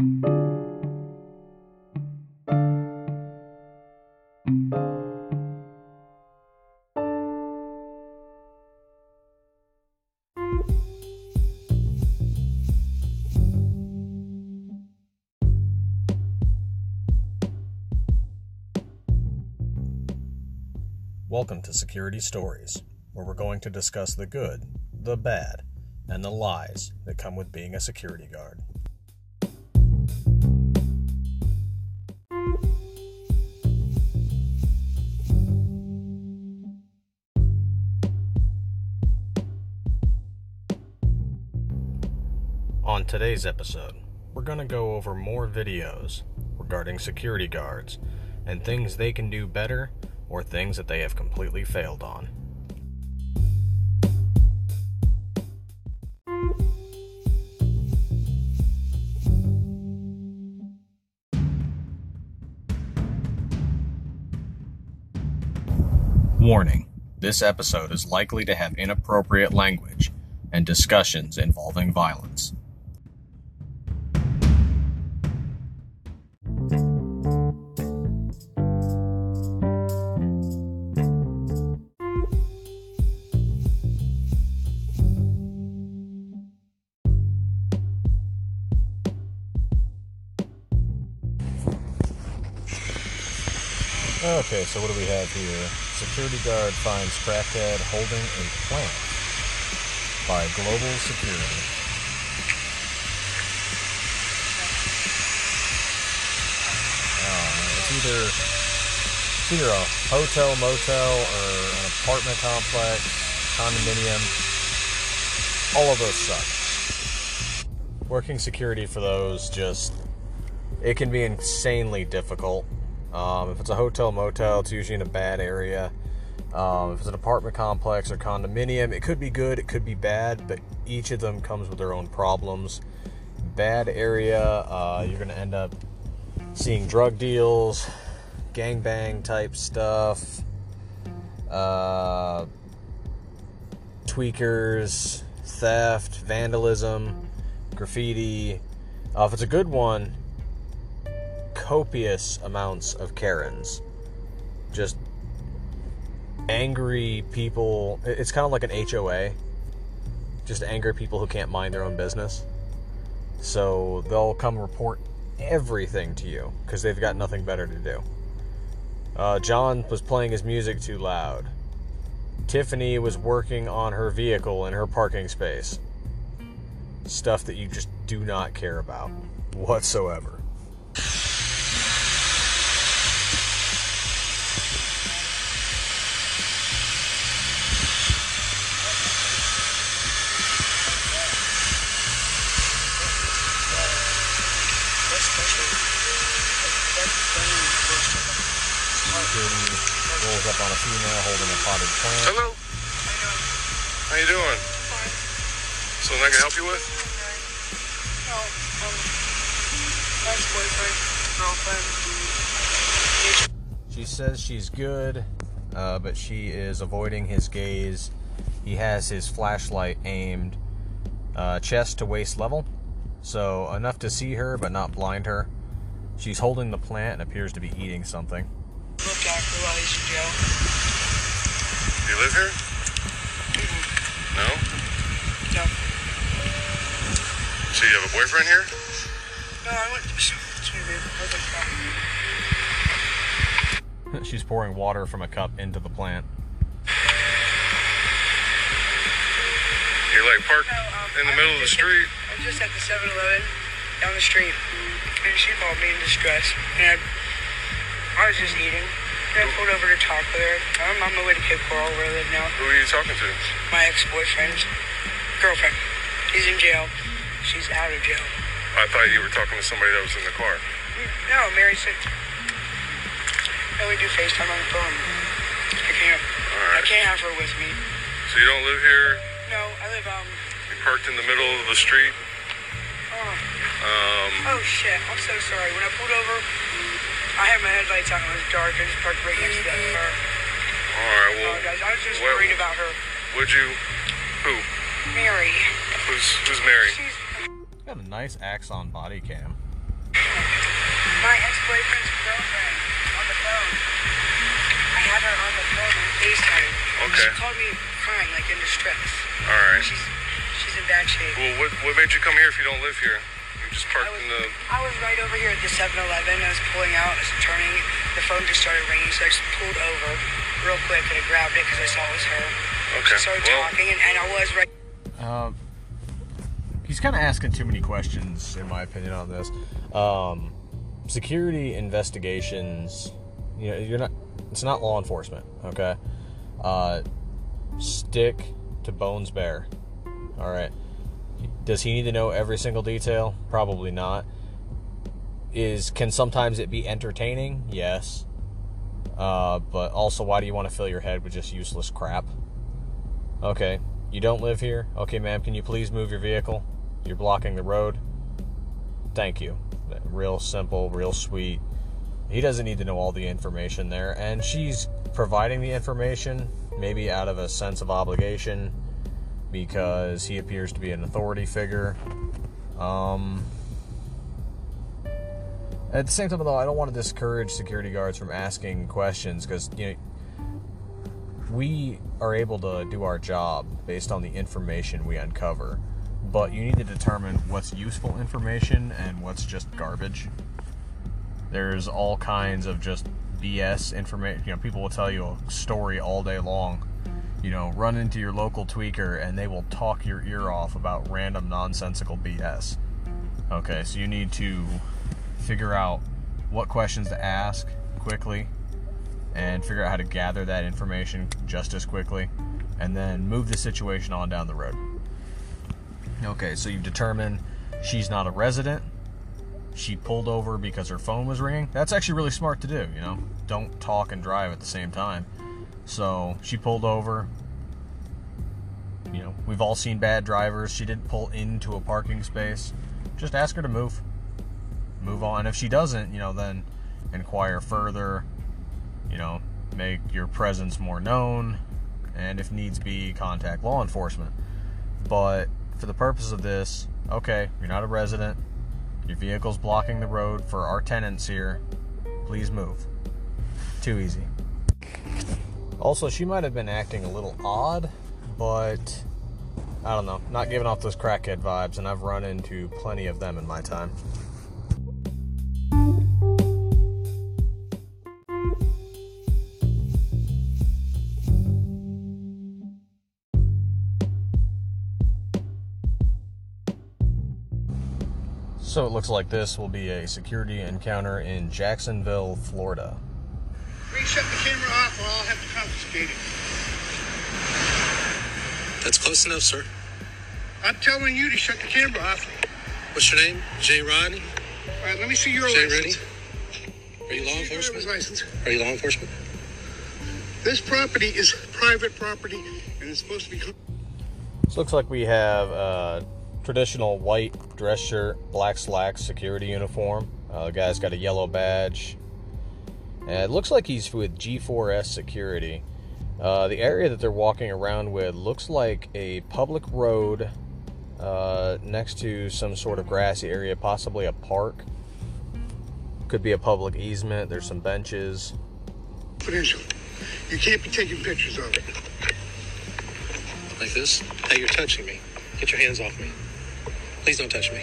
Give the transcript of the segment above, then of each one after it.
Welcome to Security Stories, where we're going to discuss the good, the bad, and the lies that come with being a security guard. Today's episode, we're going to go over more videos regarding security guards and things they can do better or things that they have completely failed on. Warning this episode is likely to have inappropriate language and discussions involving violence. Here? Security guard finds crackhead holding a plant by Global Security. Man, it's either it's either a hotel, motel, or an apartment complex, condominium. All of those suck. Working security for those just it can be insanely difficult. Um, if it's a hotel, motel, it's usually in a bad area. Um, if it's an apartment complex or condominium, it could be good, it could be bad, but each of them comes with their own problems. Bad area, uh, you're going to end up seeing drug deals, gangbang type stuff, uh, tweakers, theft, vandalism, graffiti. Uh, if it's a good one, copious amounts of Karens. Just angry people. It's kind of like an HOA. Just angry people who can't mind their own business. So they'll come report everything to you because they've got nothing better to do. Uh, John was playing his music too loud. Tiffany was working on her vehicle in her parking space. Stuff that you just do not care about whatsoever. Up on a female holding a potted plant. Hello. How you doing? Something I can help you with? No, um, ex-boyfriend, girlfriend. She says she's good, uh, but she is avoiding his gaze. He has his flashlight aimed uh, chest to waist level, so enough to see her but not blind her. She's holding the plant and appears to be eating something. Looked after while he's in jail. Do you live here? No? No, So you have a boyfriend here? no, I went. Excuse me, I was She's pouring water from a cup into the plant. You're like parked no, um, in the I middle of the street. At, I was just at the 7 Eleven down the street, and she called me in distress. And I, I was just eating. And I pulled over to talk with her. I'm on my way to Cape Coral, where I live now. Who are you talking to? My ex boyfriend's girlfriend. He's in jail. She's out of jail. I thought you were talking to somebody that was in the car. No, Mary said. I would do FaceTime on the phone. I can't. All I can't have her with me. So you don't live here? No, I live um. You parked in the middle of the street? Oh, Um, oh shit! I'm so sorry. When I pulled over, I had my headlights on. It was dark. I just parked right next to that car. all right. Well, oh, apologize. I was just what- worried about her. would you? Who? Mary. Who's Who's Mary? She's. Got a nice Axon body cam. My ex boyfriend's girlfriend on the phone. I had her on the phone on FaceTime. Okay. She called me crying, like in distress. All right. She's she's in bad shape. Well, what what made you come here if you don't live here? You just I parked was, in the. I was right over here at the 7-Eleven. I was pulling out, I was turning. The phone just started ringing, so I just pulled over real quick and I grabbed it because I saw it was her. Okay. She started Well, talking, and, and I was right. Um, he's kind of asking too many questions, in my opinion, on this. Um, security investigations, you know, you're not. It's not law enforcement, okay? Uh, stick to Bones Bear. All right. Does he need to know every single detail? Probably not. Is can sometimes it be entertaining? Yes. Uh, but also, why do you want to fill your head with just useless crap? Okay, you don't live here? Okay, ma'am, can you please move your vehicle? You're blocking the road. Thank you. Real simple, real sweet. He doesn't need to know all the information there, and she's providing the information, maybe out of a sense of obligation, because he appears to be an authority figure. Um, at the same time, though, I don't want to discourage security guards from asking questions because you know we are able to do our job based on the information we uncover, but you need to determine what's useful information and what's just garbage. There's all kinds of just BS information. You know, people will tell you a story all day long. You know, run into your local tweaker and they will talk your ear off about random nonsensical BS. Okay, so you need to figure out what questions to ask quickly and figure out how to gather that information just as quickly and then move the situation on down the road. Okay, so you've determined she's not a resident. She pulled over because her phone was ringing. That's actually really smart to do, you know. Don't talk and drive at the same time. So she pulled over. You know, we've all seen bad drivers. She didn't pull into a parking space. Just ask her to move. Move on. If she doesn't, you know, then inquire further. You know, make your presence more known. And if needs be, contact law enforcement. But for the purpose of this, okay, you're not a resident. Your vehicle's blocking the road for our tenants here. Please move. Too easy. Also, she might have been acting a little odd, but I don't know, not giving off those crackhead vibes, and I've run into plenty of them in my time. So it looks like this will be a security encounter in Jacksonville, Florida. Please shut the camera off or I'll have to confiscate it. That's close enough, sir. I'm telling you to shut the camera off. What's your name? Jay Rodney? All right, let me see your Jay license. Rodney? Are you law See your driver's enforcement? license. Are you law enforcement? This property is private property and it's supposed to be. This looks like we have a traditional white dress shirt, black slacks, security uniform. Uh, the guy's got a yellow badge. And it looks like he's with G4S Security. Uh, the area that they're walking around with looks like a public road uh, next to some sort of grassy area, possibly a park. Could be a public easement. There's some benches. confidential. You can't be taking pictures of it. Like this? Hey, you're touching me. Get your hands off me. Please don't touch me.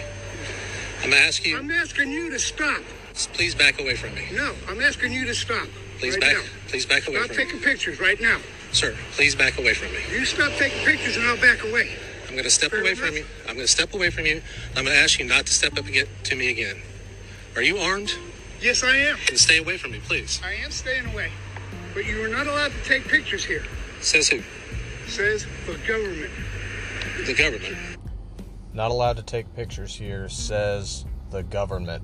I'm gonna you. I'm asking you to stop. Please back away from me. No, I'm asking you to stop. Please right back. now. Please back away Stop from me, taking pictures right now. sir. Please back away from me. You stop taking pictures and I'll back away. I'm gonna step Fair away enough. from you. I'm gonna step away from you. I'm gonna ask you not to step up again to me again. Are you armed? Yes, I am. And stay away from me, please. I am staying away. But you are not allowed to take pictures here. Says who? Says the government. The government. Not allowed to take pictures here, says the government.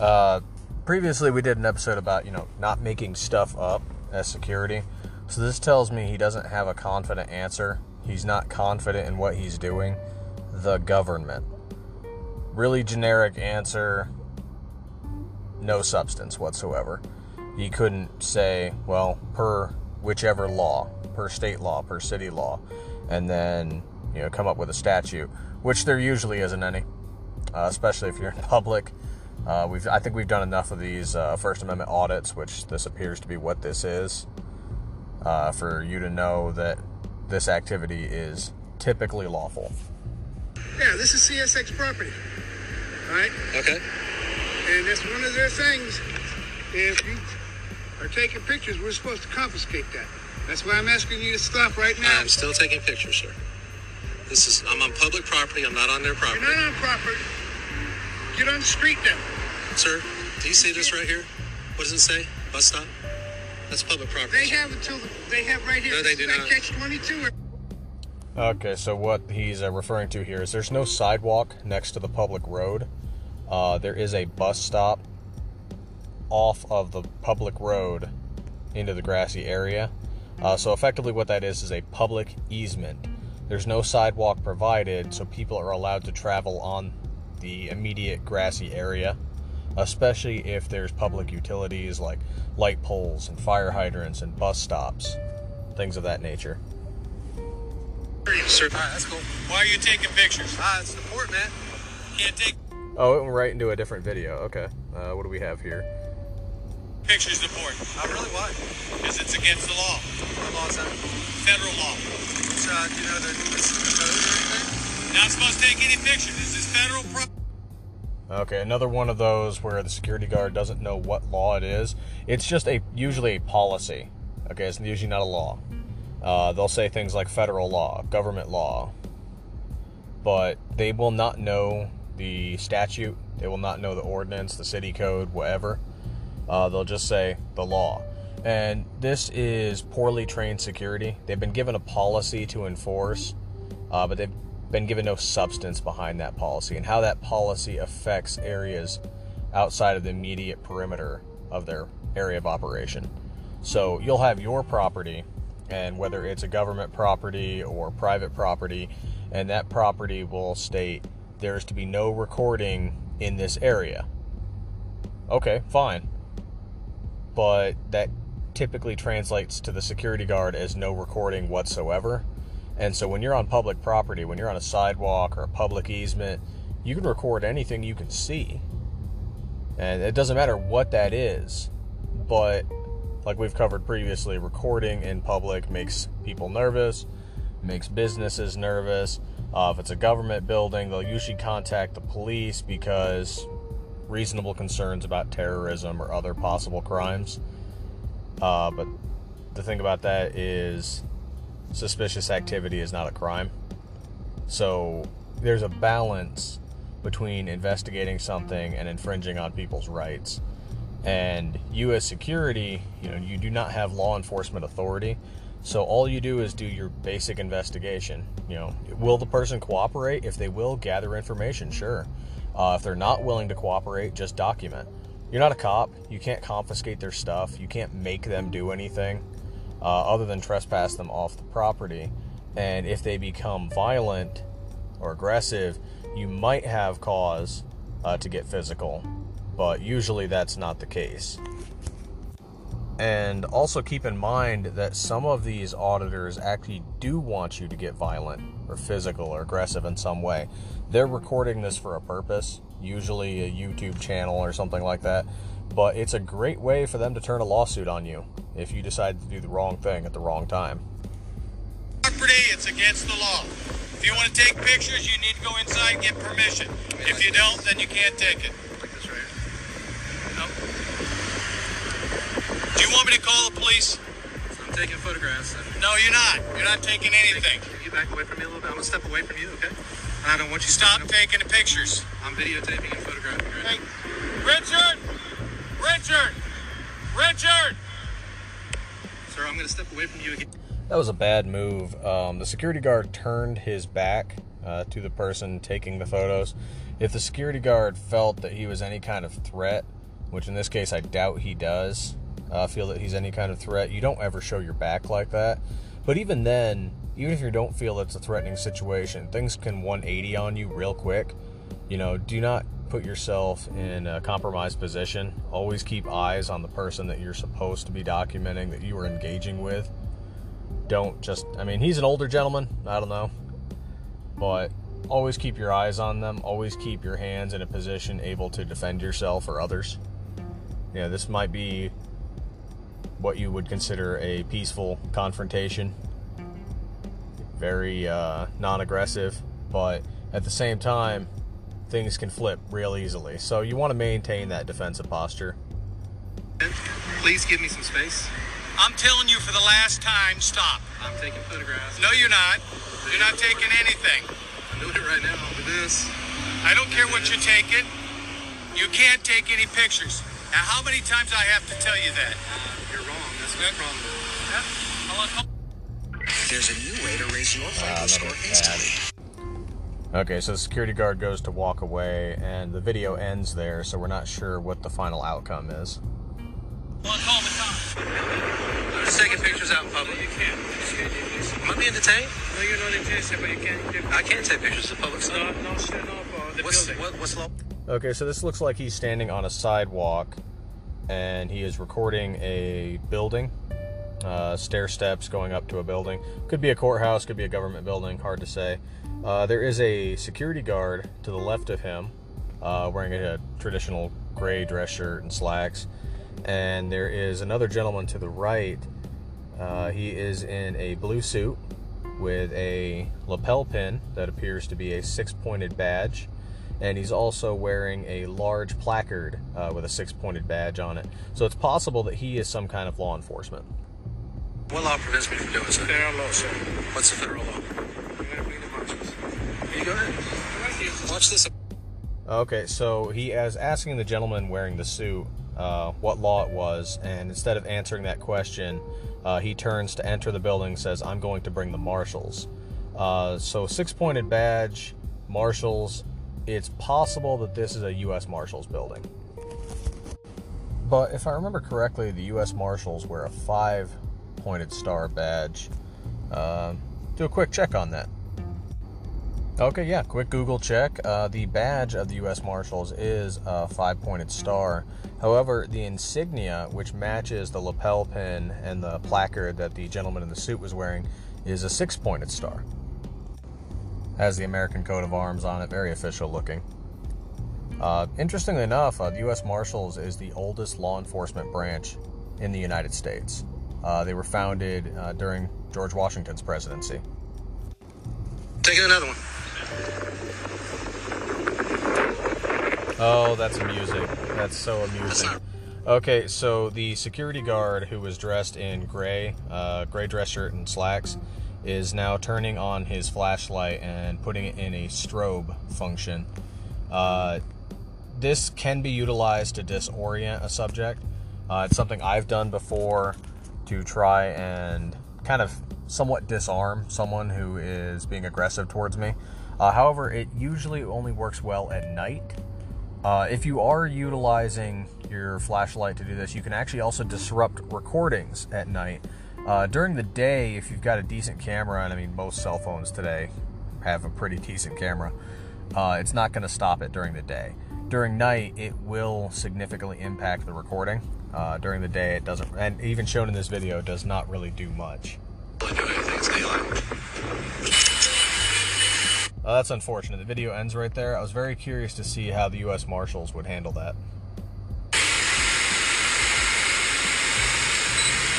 Uh, previously, we did an episode about, you know, not making stuff up as security. So this tells me he doesn't have a confident answer. He's not confident in what he's doing. The government. Really generic answer, no substance whatsoever. He couldn't say, well, per whichever law, per state law, per city law, and then, you know, come up with a statute, which there usually isn't any, uh, especially if you're in public. Uh, we've, I think we've done enough of these uh, First Amendment audits, which this appears to be what this is, uh, for you to know that this activity is typically lawful. Yeah, this is CSX property. All right? Okay. And that's one of their things. If you are taking pictures, we're supposed to confiscate that. That's why I'm asking you to stop right now. I'm still taking pictures, sir. This is I'm on public property. I'm not on their property. You're not on property. Get on the street then. Sir, do you see this right here? What does it say? Bus stop? That's public property. They have until the, they have right here. No, they do not. Catch 22. Okay, so what he's uh, referring to here is there's no sidewalk next to the public road. Uh, there is a bus stop off of the public road into the grassy area. Uh, so effectively, what that is is a public easement. There's no sidewalk provided, so people are allowed to travel on the immediate grassy area, especially if there's public utilities like light poles and fire hydrants and bus stops, things of that nature. Sir, all right, that's cool. Why are you taking pictures? Ah, it's important, man. Can't take Oh, it went right into a different video. Okay. Uh, what do we have here? pictures of the board Oh, really? Why? because it's against the law, What law is that? federal law. So, uh, do you know the, the code or anything? Not supposed to take any pictures. This is federal pro- Okay, another one of those where the security guard doesn't know what law it is. It's just a usually a policy. Okay, it's usually not a law. Uh, they'll say things like federal law, government law, but they will not know the statute. They will not know the ordinance, the city code, whatever. Uh, they'll just say the law. And this is poorly trained security. They've been given a policy to enforce, uh, but they've been given no substance behind that policy and how that policy affects areas outside of the immediate perimeter of their area of operation. So you'll have your property, and whether it's a government property or private property, and that property will state there's to be no recording in this area. Okay, fine. But that typically translates to the security guard as no recording whatsoever. And so when you're on public property, when you're on a sidewalk or a public easement, you can record anything you can see. And it doesn't matter what that is. But like we've covered previously, recording in public makes people nervous, makes businesses nervous. Uh, if it's a government building, they'll usually contact the police because reasonable concerns about terrorism or other possible crimes. Uh, but the thing about that is suspicious activity is not a crime. So there's a balance between investigating something and infringing on people's rights. And you as security, you know, you do not have law enforcement authority. So all you do is do your basic investigation. You know, will the person cooperate? If they will, gather information, sure. Uh, if they're not willing to cooperate, just document. You're not a cop. You can't confiscate their stuff. You can't make them do anything uh, other than trespass them off the property. And if they become violent or aggressive, you might have cause uh, to get physical, but usually that's not the case. And also keep in mind that some of these auditors actually do want you to get violent or physical or aggressive in some way. They're recording this for a purpose, usually a YouTube channel or something like that. But it's a great way for them to turn a lawsuit on you if you decide to do the wrong thing at the wrong time. property. It's against the law. If you want to take pictures, you need to go inside and get permission. If you don't, then you can't take it. Like this right here. No. Do you want me to call the police? I'm taking photographs. And No, you're not. You're not taking anything. Can you back away from me a little bit? I'm gonna step away from you, okay? I don't want you Stop taking the pictures. I'm videotaping and photographing. Right? Hey, Richard! Richard! Richard! Sir, I'm gonna step away from you again. That was a bad move. Um, the security guard turned his back uh, to the person taking the photos. If the security guard felt that he was any kind of threat, which in this case I doubt he does, uh, feel that he's any kind of threat, you don't ever show your back like that. But even then, even if you don't feel it's a threatening situation, things can 180 on you real quick. You know, do not put yourself in a compromised position. Always keep eyes on the person that you're supposed to be documenting, that you are engaging with don't just I mean he's an older gentleman, I don't know. But always keep your eyes on them. Always keep your hands in a position able to defend yourself or others. Yeah, this might be what you would consider a peaceful confrontation. Very uh, non aggressive, but at the same time, things can flip real easily. So you want to maintain that defensive posture. Please give me some space. I'm telling you for the last time, stop. I'm taking photographs. No, you're not. You're not taking anything. I'm doing it right now with this. I don't care what you're taking. You can't take any pictures. Now, how many times I have to tell you that? You're wrong. That's what the problem is. There's a new way to raise your Ah, FICO score instantly. Okay, so the security guard goes to walk away, and the video ends there, so we're not sure what the final outcome is. Well, call the cops. I'm just taking pictures out in public. You can't. Am I being detained? No, you're not intensive, but you can't. I can't take pictures of public stuff. No, no, shut off uh, the What's building. what, what's law? Okay, so this looks like he's standing on a sidewalk, and he is recording a building, uh, stair steps going up to a building. Could be a courthouse, could be a government building, hard to say. Uh, there is a security guard to the left of him, uh, wearing a traditional gray dress shirt and slacks, and there is another gentleman to the right. Uh, he is in a blue suit with a lapel pin that appears to be a six pointed badge. And he's also wearing a large placard uh, with a six pointed badge on it. So it's possible that he is some kind of law enforcement. What law prevents me from doing so? Federal law, sir. What's the federal law? Watch this. Okay, so he is asking the gentleman wearing the suit uh, what law it was, and instead of answering that question, uh, he turns to enter the building, says, I'm going to bring the marshals. Uh, so, six pointed badge, marshals. It's possible that this is a U.S. Marshals building. But if I remember correctly, the U.S. Marshals wear a five pointed star badge. Uh, do a quick check on that. Okay, yeah, quick Google check. Uh, the badge of the U.S. Marshals is a five pointed star. However, the insignia, which matches the lapel pin and the placard that the gentleman in the suit was wearing, is a six pointed star. Has the American coat of arms on it, very official looking. Uh, interestingly enough, uh, the U.S. Marshals is the oldest law enforcement branch in the United States. Uh, they were founded uh, during George Washington's presidency. Taking another one. Oh, that's amusing. That's so amusing. Okay, so the security guard who was dressed in gray, uh, gray dress shirt and slacks, is now turning on his flashlight and putting it in a strobe function. Uh, this can be utilized to disorient a subject. Uh, it's something I've done before to try and kind of somewhat disarm someone who is being aggressive towards me. Uh, however, it usually only works well at night. Uh, if you are utilizing your flashlight to do this, you can actually also disrupt recordings at night. Uh, during the day, if you've got a decent camera, and I mean, most cell phones today have a pretty decent camera, uh, it's not going to stop it during the day. During night, it will significantly impact the recording. Uh, during the day, it doesn't, and even shown in this video, does not really do much. Don't do anything. Uh, that's unfortunate. The video ends right there. I was very curious to see how the U.S. Marshals would handle that.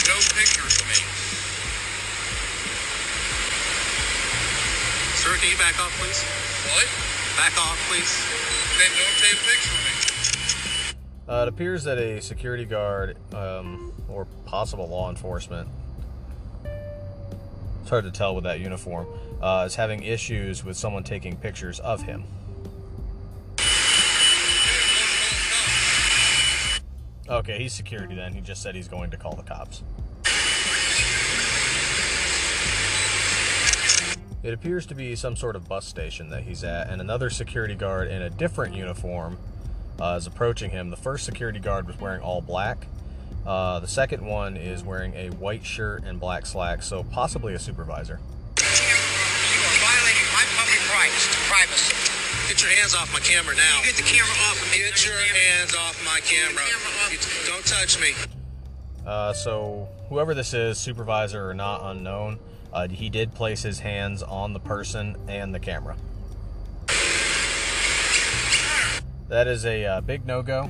No pictures of me. Sir, can you back off, please? What? Back off, please. Then don't take a picture of me. Uh, it appears that a security guard um, or possible law enforcement, it's hard to tell with that uniform, uh, is having issues with someone taking pictures of him. Okay, he's security then. He just said he's going to call the cops. It appears to be some sort of bus station that he's at, and another security guard in a different uniform uh, is approaching him. The first security guard was wearing all black. Uh, the second one is wearing a white shirt and black slacks, so possibly a supervisor. You are violating my public rights to privacy. Get your hands off my camera now. Get the camera off of me. Get your hands off my camera. camera off. You- Don't touch me. Uh, so whoever this is, supervisor or not unknown, uh, he did place his hands on the person and the camera. That is a uh, big no go.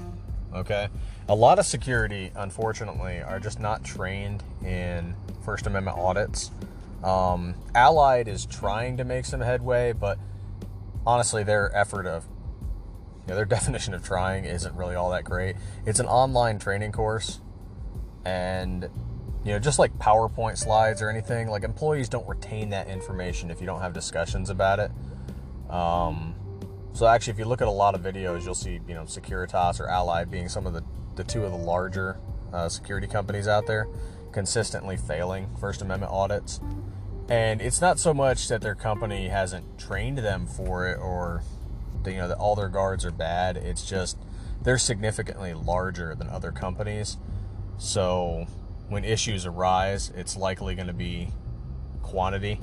Okay. A lot of security, unfortunately, are just not trained in First Amendment audits. Um, Allied is trying to make some headway, but honestly, their effort of, you know, their definition of trying isn't really all that great. It's an online training course, and you know, just like PowerPoint slides or anything, like employees don't retain that information if you don't have discussions about it. Um, so actually, if you look at a lot of videos, you'll see, you know, Securitas or Allied being some of the, the two of the larger uh, security companies out there, consistently failing First Amendment audits. And it's not so much that their company hasn't trained them for it or, you know, that all their guards are bad. It's just they're significantly larger than other companies. So when issues arise, it's likely going to be quantity.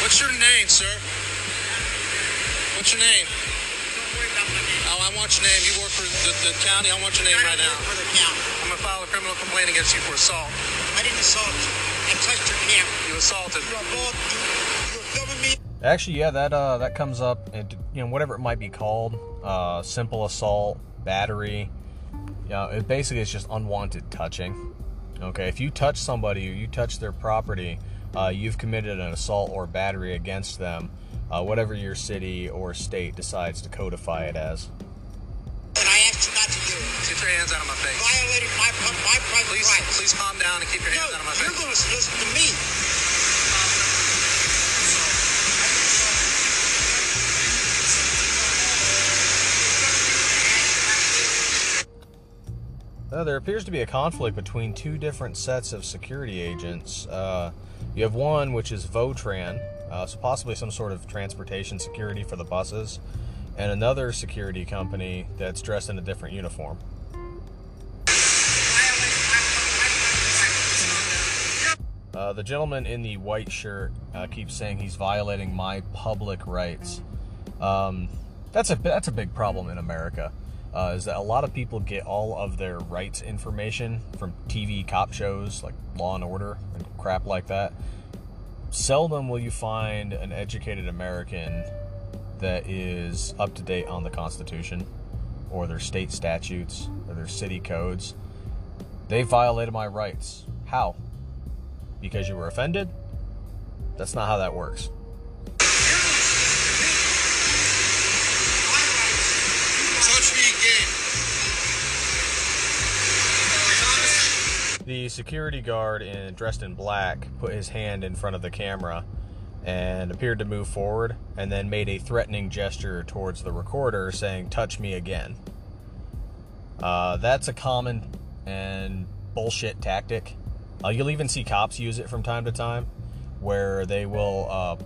What's your name, sir? What's your name? Oh, I want your name. You work for the, the county. I want your name right now. For the county. I'm gonna file a criminal complaint against you for assault. I didn't assault you. I touched your camera. You assaulted. You are both. You, you're filming me. Actually, yeah, that uh, that comes up, and you know, whatever it might be called, uh, simple assault, battery. You know, it basically is just unwanted touching. Okay, if you touch somebody or you touch their property, uh, you've committed an assault or battery against them, uh, whatever your city or state decides to codify it as. And I asked you not to do it. Get your hands out of my face. Violating my, my private Please, rights. please calm down and keep your No, hands out of my face. you're going to listen to me. Uh, there appears to be a conflict between two different sets of security agents. Uh, you have one which is Votran, uh, so possibly some sort of transportation security for the buses, and another security company that's dressed in a different uniform. Uh, the gentleman in the white shirt uh, keeps saying he's violating my public rights. Um, that's a that's a big problem in America. Uh, is that a lot of people get all of their rights information from TV cop shows like Law and Order and crap like that. Seldom will you find an educated American that is up to date on the Constitution or their state statutes or their city codes. They violated my rights. How? Because you were offended? That's not how that works. The security guard in dressed in black put his hand in front of the camera and appeared to move forward and then made a threatening gesture towards the recorder saying touch me again. Uh, that's a common and bullshit tactic. Uh, you'll even see cops use it from time to time where they will uh,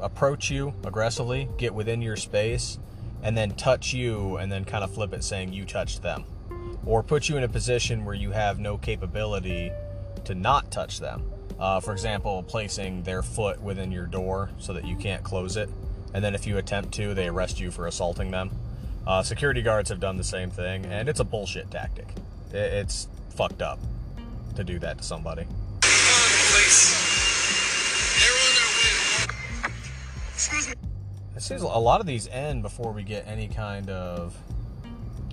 approach you aggressively, get within your space, and then touch you and then kind of flip it saying you touched them. Or put you in a position where you have no capability to not touch them. Uh, for example, placing their foot within your door so that you can't close it. And then if you attempt to, they arrest you for assaulting them. Uh, security guards have done the same thing, and it's a bullshit tactic. It's fucked up to do that to somebody. It seems a lot of these end before we get any kind of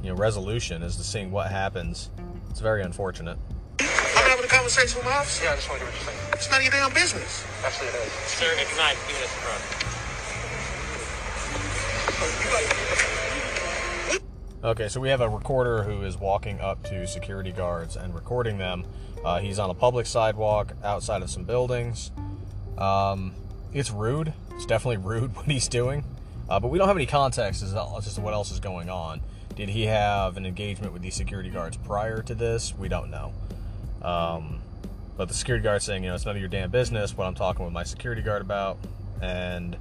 you know resolution as to seeing what happens. It's very unfortunate. I'm having a conversation with my officer. Yeah, I just want to hear what you're saying. It's none of your damn business. Actually, it is. Sir, it's not. Give me this front. Okay, so we have a recorder who is walking up to security guards and recording them. Uh, he's on a public sidewalk outside of some buildings. Um, it's rude. It's definitely rude what he's doing. Uh, but we don't have any context as as to what else is going on. Did he have an engagement with these security guards prior to this? We don't know. Um, but the security guard saying, you know, it's none of your damn business what I'm talking with my security guard about. And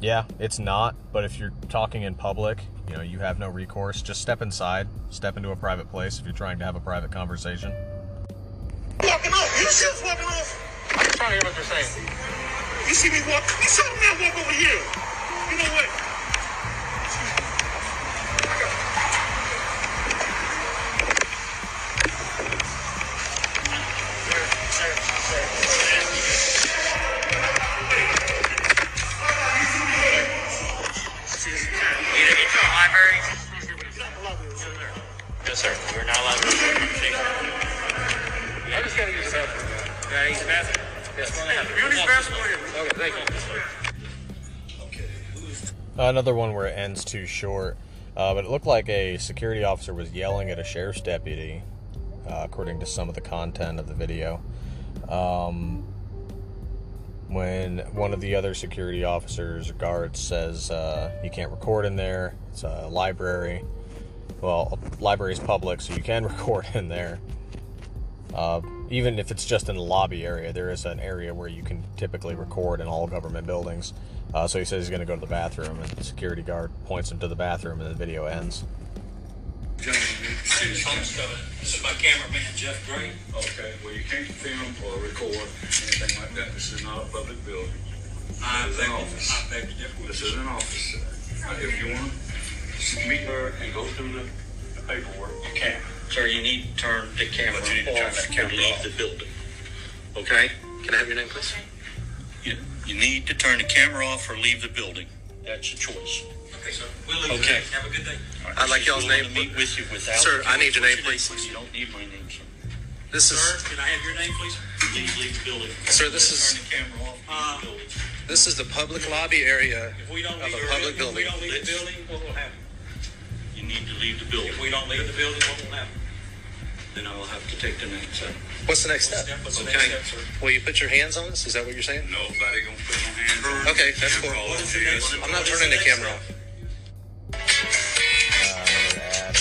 yeah, it's not. But if you're talking in public, you know, you have no recourse. Just step inside, step into a private place if you're trying to have a private conversation. Walking off. You see us walking off? I'm trying to hear what you're saying. You see me walk? You saw me walk over here. You know what? Yes, sir. We're not allowed to. I just gotta use the bathroom. Yeah, use the bathroom. Yes, go ahead. You use the bathroom. Okay, thank you. Another one where it ends too short. Uh, but it looked like a security officer was yelling at a sheriff's deputy, uh, according to some of the content of the video. Um, when one of the other security officers or guards says uh, you can't record in there, it's a library. Well, a library is public, so you can record in there. Uh, even if it's just in the lobby area, there is an area where you can typically record in all government buildings. Uh, so he says he's going to go to the bathroom, and the security guard points him to the bathroom, and the video ends. This is my cameraman, Jeff Gray. Okay, well, you can't film or record anything like that. This is not a public building. I This is beg, an office. I beg to differ with This is an office. If you want to meet her and go through the the paperwork, you can. Sir, you need to turn the camera But you need to turn off that and camera leave off. the building. Okay? Can I have your name, please? You, you need to turn the camera off or leave the building. That's your choice. Okay, sir. We'll leave Okay. it. Have a good day. I'd like y'all's name, To meet with you without. Sir, I need your name, What's please. You don't need my name, sir. This is. Sir, can I have your name, please? Please leave the building. Sir, this is- Turn the camera off, Uh, leave the building. This is the public lobby area. If we don't of the- a public if building. we don't leave the building, what will happen? You need to leave the building. If we don't leave the building, what will happen? Then I will have to take the next step. What's the next step? What's the next Okay. step, sir? Will you put your hands on us? Is that what you're saying? Nobody gonna put no hands on. Okay, that's cool. Camera off. Yes. I'm not turning the camera off. Another ad.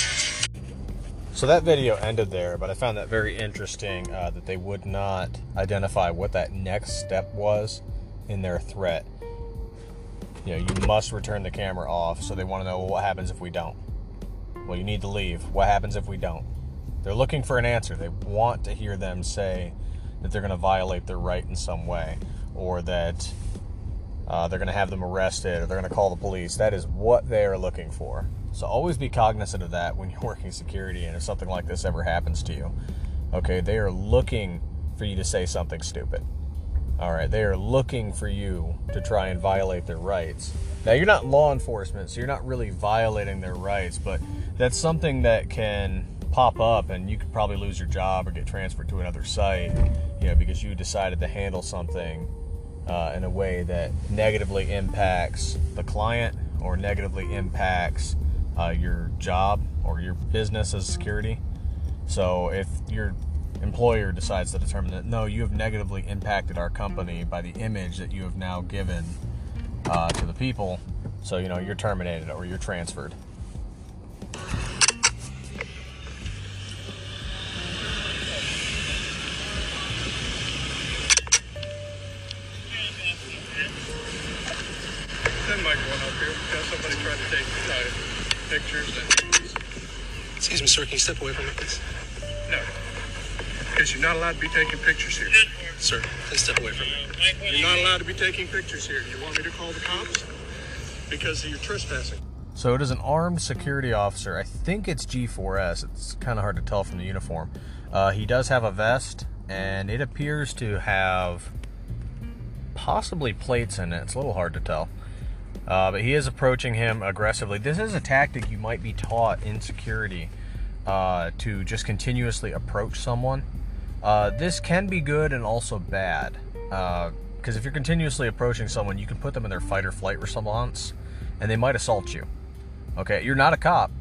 So that video ended there, but I found that very interesting uh, that they would not identify what that next step was in their threat. You know, you must return the camera off, so they want to know well, what happens if we don't. Well, you need to leave. What happens if we don't? They're looking for an answer. They want to hear them say that they're going to violate their right in some way, or that uh, they're going to have them arrested or they're going to call the police. That is what they are looking for. So always be cognizant of that when you're working security and if something like this ever happens to you. Okay, they are looking for you to say something stupid. All right, they are looking for you to try and violate their rights. Now, you're not law enforcement, so you're not really violating their rights, but that's something that can pop up and you could probably lose your job or get transferred to another site, you know, because you decided to handle something uh, in a way that negatively impacts the client or negatively impacts uh, your job or your business as security. So if your employer decides to determine that no, you have negatively impacted our company by the image that you have now given uh, to the people, so you know you're terminated or you're transferred. Send Mike one up here. Got somebody trying to take uh, pictures and Excuse me, sir. Can you step away from me, please? Because you're not allowed to be taking pictures here. Sir, step away from me. You're not allowed to be taking pictures here. You want me to call the cops because you're trespassing? So it is an armed security officer. I think it's G4S. It's kind of hard to tell from the uniform. Uh, he does have a vest, and it appears to have possibly plates in it. It's a little hard to tell. Uh, but he is approaching him aggressively. This is a tactic you might be taught in security uh, to just continuously approach someone. Uh, this can be good and also bad. Because if you're continuously approaching someone, you can put them in their fight or flight response, and they might assault you. Okay, you're not a cop.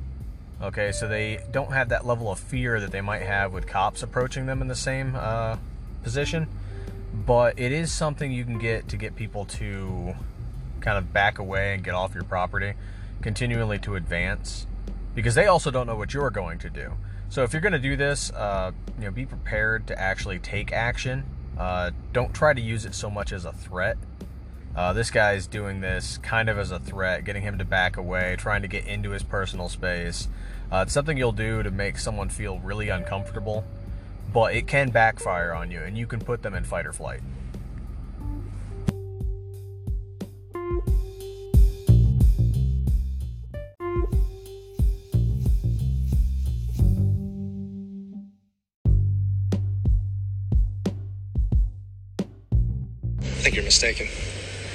Okay, so they don't have that level of fear that they might have with cops approaching them in the same uh, position. But it is something you can get to get people to kind of back away and get off your property, continually to advance, because they also don't know what you're going to do. So if you're going to do this, uh, you know, be prepared to actually take action. Uh, don't try to use it so much as a threat. Uh, this guy's doing this kind of as a threat, getting him to back away, trying to get into his personal space. Uh, it's something you'll do to make someone feel really uncomfortable, but it can backfire on you, and you can put them in fight or flight. mistaken.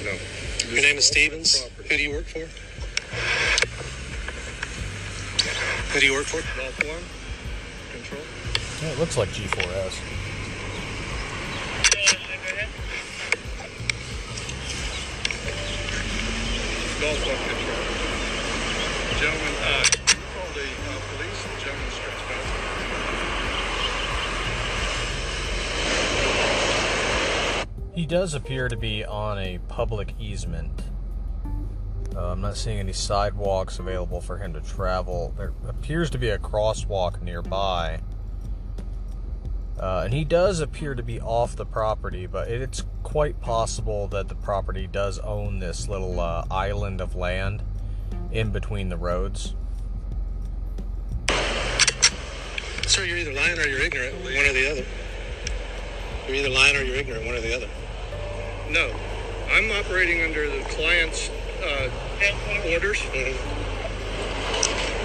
No. Your name is Stevens. Who do you work for? Who do you work for? Form. Control. Yeah, it looks like G4S. Golf Club Control. Gentlemen, uh, you call the uh, police. Gentlemen, stretch back. He does appear to be on a public easement. Uh, I'm not seeing any sidewalks available for him to travel. There appears to be a crosswalk nearby. Uh, and he does appear to be off the property, but it's quite possible that the property does own this little uh, island of land in between the roads. Sir, you're either lying or you're ignorant, one or the other. You're either lying or you're ignorant, one or the other. No, I'm operating under the client's uh, orders.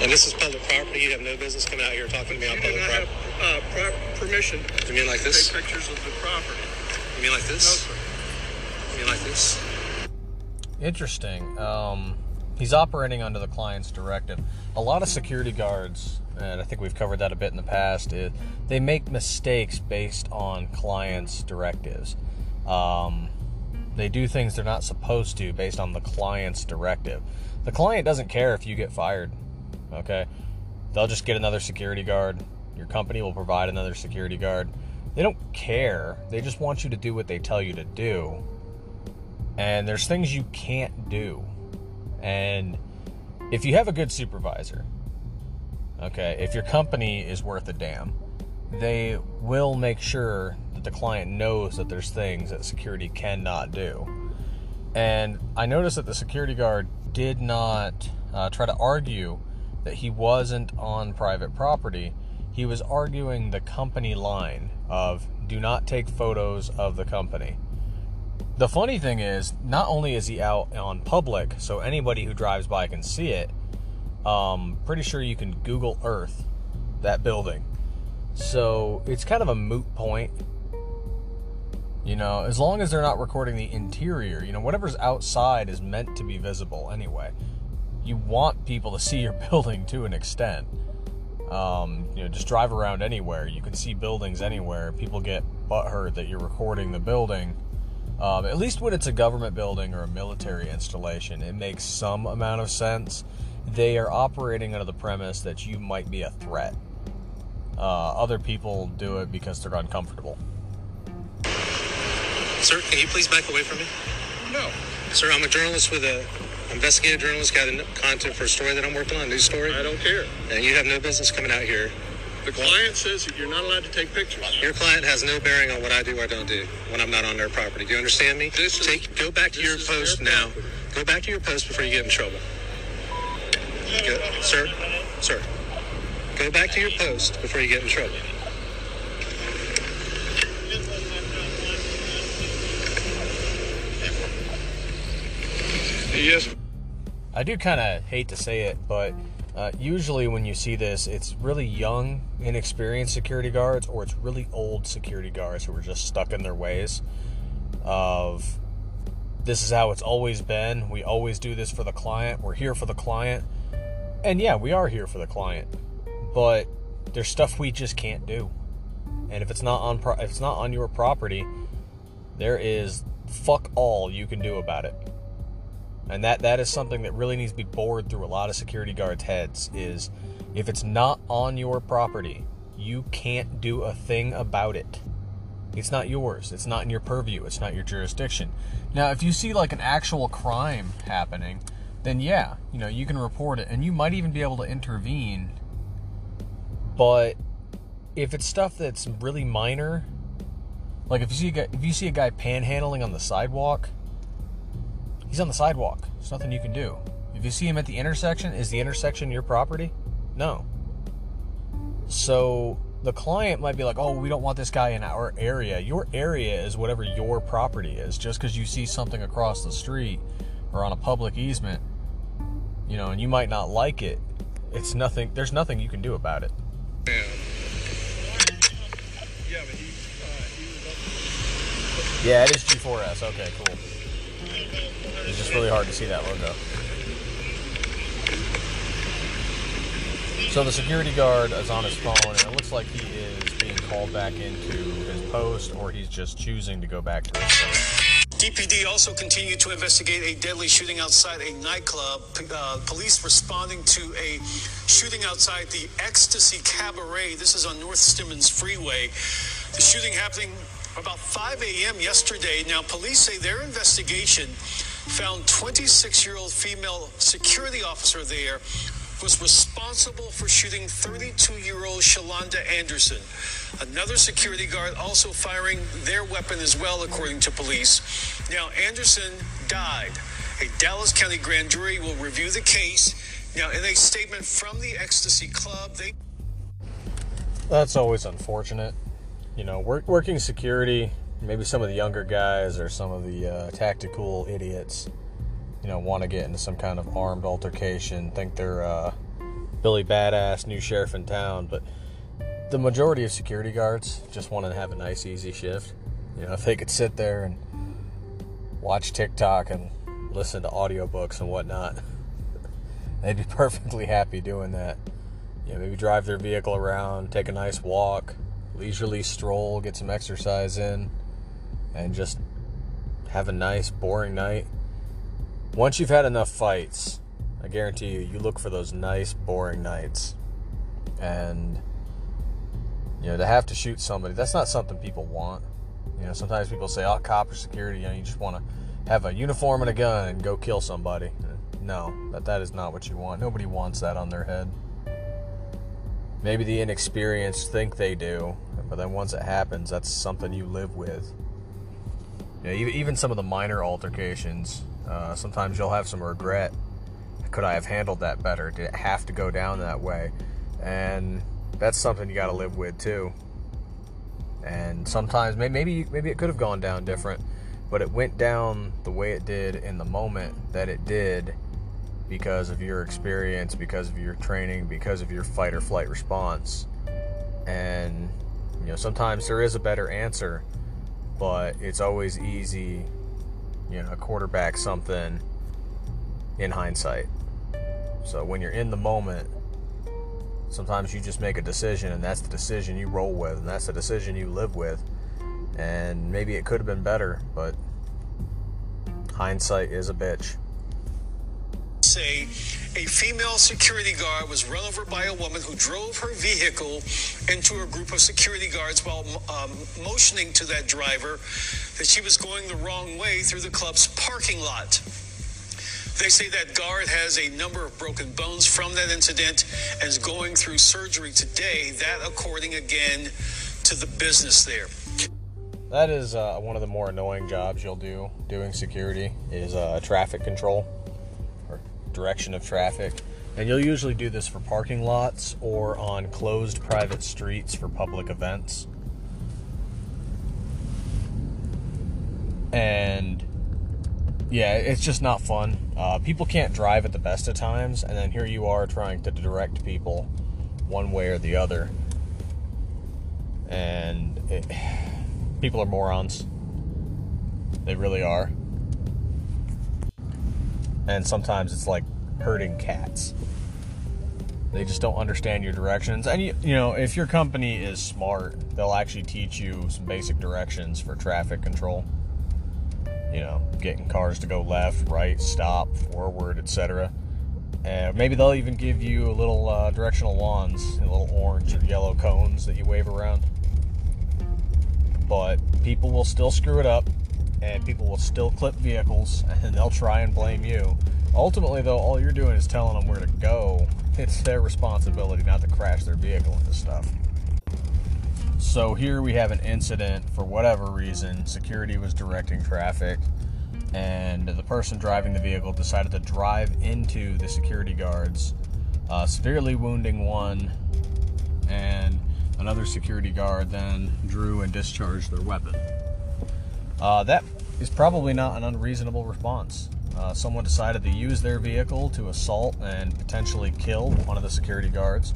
And this is public property. You have no business coming out here talking to me on You do public not have property. uh, pro- permission You mean like to this? take pictures of the property. You mean like No, this? sir. You mean like this? Interesting. Um, he's operating under the client's directive. A lot of security guards, and I think we've covered that a bit in the past, is they make mistakes based on clients' directives. Um, they do things they're not supposed to based on the client's directive. The client doesn't care if you get fired. Okay, they'll just get another security guard. Your company will provide another security guard. They don't care. They just want you to do what they tell you to do and there's things you can't do. And if you have a good supervisor, okay, if your company is worth a damn, they will make sure that the client knows that there's things that security cannot do. And I noticed that the security guard did not uh, try to argue that he wasn't on private property. He was arguing the company line of do not take photos of the company. The funny thing is, not only is he out on public, so anybody who drives by can see it. Um, pretty sure you can Google Earth that building, so it's kind of a moot point. You know, as long as they're not recording the interior, you know, whatever's outside is meant to be visible anyway. You want people to see your building to an extent. Um, you know, just drive around anywhere. You can see buildings anywhere. People get butthurt that you're recording the building. Um, at least when it's a government building or a military installation, it makes some amount of sense. They are operating under the premise that you might be a threat. Uh, other people do it because they're uncomfortable. Sir, can you please back away from me? No. Sir, I'm a journalist with a investigative journalist, got content for a story that I'm working on, a news story. I don't care. And you have no business coming out here. The client says that you're not allowed to take pictures. Your client has no bearing on what I do or don't do when I'm not on their property. Do you understand me? This is- Take go back to your post now. property. Go back to your post before you get in trouble. Go, sir, sir. Go back to your post before you get in trouble. Yes. I do kind of hate to say it, but uh, usually when you see this, it's really young, inexperienced security guards, or it's really old security guards who are just stuck in their ways. Of this is how it's always been. We always do this for the client. We're here for the client, and yeah, we are here for the client. But there's stuff we just can't do, and if it's not on pro- if it's not on your property, there is fuck all you can do about it and that that is something that really needs to be bored through a lot of security guards heads is if it's not on your property you can't do a thing about it. It's not yours. It's not in your purview. It's not your jurisdiction. Now if you see like an actual crime happening then yeah you know you can report it. And you might even be able to intervene. But if it's stuff that's really minor like if you see a guy, if you see a guy panhandling on the sidewalk He's on the sidewalk. There's nothing you can do. If you see him at the intersection, is the intersection your property? No. So the client might be like, oh, we don't want this guy in our area. Your area is whatever your property is. Just because you see something across the street or on a public easement, you know, and you might not like it, it's nothing, there's nothing you can do about it. Yeah. Yeah, but he, uh, he was up. Yeah, it is G4S. Okay, cool. It's just really hard to see that logo. So the security guard is on his phone, and it looks like he is being called back into his post, or he's just choosing to go back to his post. DPD also continued to investigate a deadly shooting outside a nightclub. Uh, police responding to a shooting outside the Ecstasy Cabaret. This is on North Stemmons Freeway. The shooting happening about 5 a.m. yesterday. Now, police say their investigation found 26 year old female security officer there was responsible for shooting 32 year old Shalonda Anderson. Another security guard also firing their weapon as well, according to police. Now, Anderson died. A Dallas County grand jury will review the case. Now, in a statement from the Ecstasy Club, they. That's always unfortunate. You know, work, working security, maybe some of the younger guys or some of the uh, tactical idiots you know, want to get into some kind of armed altercation, think they're uh, Billy Badass, new sheriff in town. But the majority of security guards just want to have a nice, easy shift. You know, if they could sit there and watch TikTok and listen to audiobooks and whatnot, they'd be perfectly happy doing that. You know, maybe drive their vehicle around, take a nice walk, leisurely stroll, get some exercise in, and just have a nice, boring night once you've had enough fights, I guarantee you, you look for those nice, boring nights. And, you know, to have to shoot somebody, that's not something people want. You know, sometimes people say, oh, cop or security, you know, you just want to have a uniform and a gun and go kill somebody. No, that, that is not what you want. Nobody wants that on their head. Maybe the inexperienced think they do, but then once it happens, that's something you live with. Know, even some of the minor altercations, uh, sometimes you'll have some regret. Could I have handled that better? Did it have to go down that way? And that's something you got to live with too. And sometimes maybe maybe it could have gone down different, but it went down the way it did in the moment that it did because of your experience, because of your training, because of your fight or flight response. And you know, sometimes there is a better answer, but it's always easy you know, quarterback something in hindsight. So when you're in the moment, sometimes you just make a decision and that's the decision you roll with and that's the decision you live with. And maybe it could have been better, but hindsight is a bitch. Say a female security guard was run over by a woman who drove her vehicle into a group of security guards while um, motioning to that driver that she was going the wrong way through the club's parking lot. They say that guard has a number of broken bones from that incident and is going through surgery today. That, according again to the business there. That is uh, one of the more annoying jobs you'll do doing security is uh, traffic control direction of traffic. And you'll usually do this for parking lots or on closed private streets for public events. and yeah, it's just not fun. Uh, people can't drive at the best of times, and then here you are trying to direct people one way or the other, and it, people are morons. They really are. And sometimes it's like herding cats. They just don't understand your directions. And you, you know, if your company is smart, they'll actually teach you some basic directions for traffic control you know, getting cars to go left, right, stop, forward, etc. And maybe they'll even give you a little uh, directional wands, little orange or yellow cones that you wave around. But people will still screw it up, and people will still clip vehicles, and they'll try and blame you. Ultimately, though, all you're doing is telling them where to go. It's their responsibility not to crash their vehicle into stuff. So here we have an incident for whatever reason. Security was directing traffic, and the person driving the vehicle decided to drive into the security guards, uh, severely wounding one, and another security guard then drew and discharged their weapon. Uh, that is probably not an unreasonable response. Uh, someone decided to use their vehicle to assault and potentially kill one of the security guards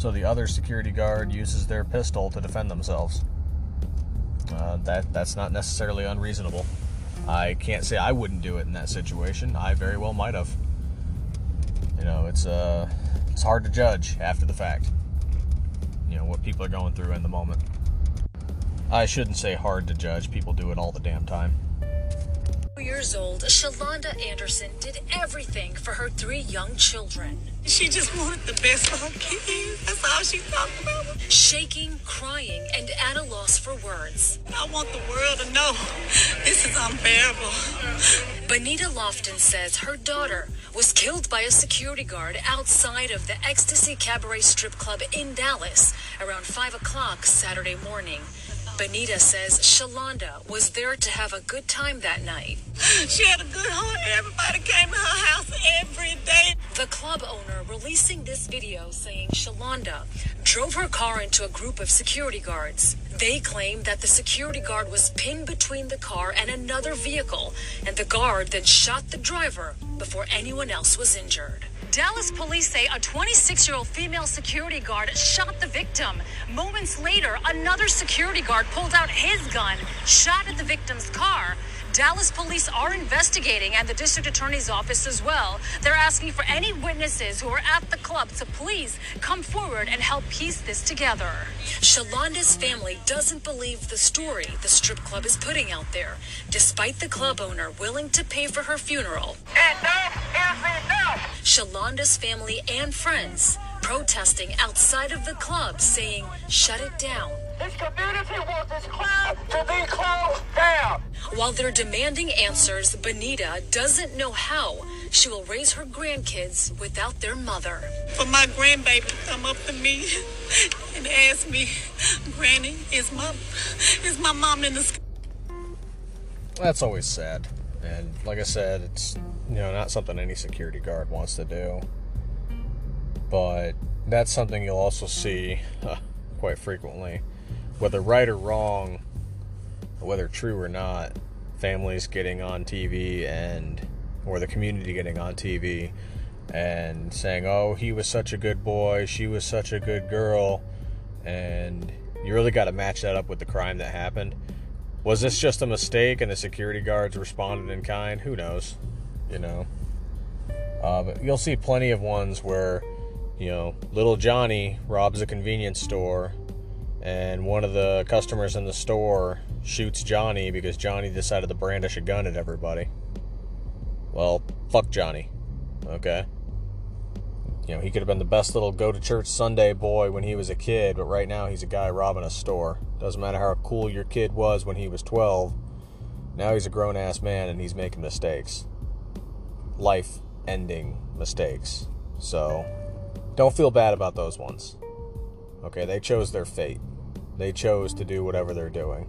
so the other security guard uses their pistol to defend themselves. Uh, that that's not necessarily unreasonable. I can't say I wouldn't do it in that situation. I very well might have. You know, it's a it's hard to judge after the fact. You know, what people are going through in the moment. I shouldn't say hard to judge, people do it all the damn time. years old, Shalonda Anderson did everything for her three young children. She just wanted the best for her kids. That's all she talked about. Shaking, crying, and at a loss for words. I want the world to know this is unbearable. Bonita Lofton says her daughter was killed by a security guard outside of the Ecstasy Cabaret Strip Club in Dallas around 5 o'clock Saturday morning. Bonita says Shalonda was there to have a good time that night. She had a good heart. Everybody came to her house every day. The club owner releasing this video saying Shalonda drove her car into a group of security guards. They claim that the security guard was pinned between the car and another vehicle, and the guard then shot the driver before anyone else was injured. Dallas police say a 26 year old female security guard shot the victim. Moments later, another security guard pulled out his gun, shot at the victim's car. Dallas police are investigating and the district attorney's office as well. They're asking for any witnesses who are at the club to please come forward and help piece this together. Shalonda's family doesn't believe the story the strip club is putting out there, despite the club owner willing to pay for her funeral. Enough is enough! Shalonda's family and friends protesting outside of the club saying, shut it down. This community wants this club to be closed down. While they're demanding answers, Bonita doesn't know how she will raise her grandkids without their mother. For my grandbaby to come up to me and ask me, Granny, is my is my mom in the sky? That's always sad. And like I said, it's you know not something any security guard wants to do. But that's something you'll also see uh, quite frequently, whether right or wrong, whether true or not. Families getting on TV and or the community getting on TV and saying, "Oh, he was such a good boy, she was such a good girl," and you really got to match that up with the crime that happened. Was this just a mistake and the security guards responded in kind? Who knows? You know. Uh, but you'll see plenty of ones where, you know, little Johnny robs a convenience store and one of the customers in the store shoots Johnny because Johnny decided to brandish a gun at everybody. Well, fuck Johnny. Okay? You know, he could have been the best little go to church Sunday boy when he was a kid, but right now he's a guy robbing a store. Doesn't matter how cool your kid was when he was 12. Now he's a grown ass man and he's making mistakes. Life ending mistakes. So, don't feel bad about those ones. Okay, they chose their fate. They chose to do whatever they're doing.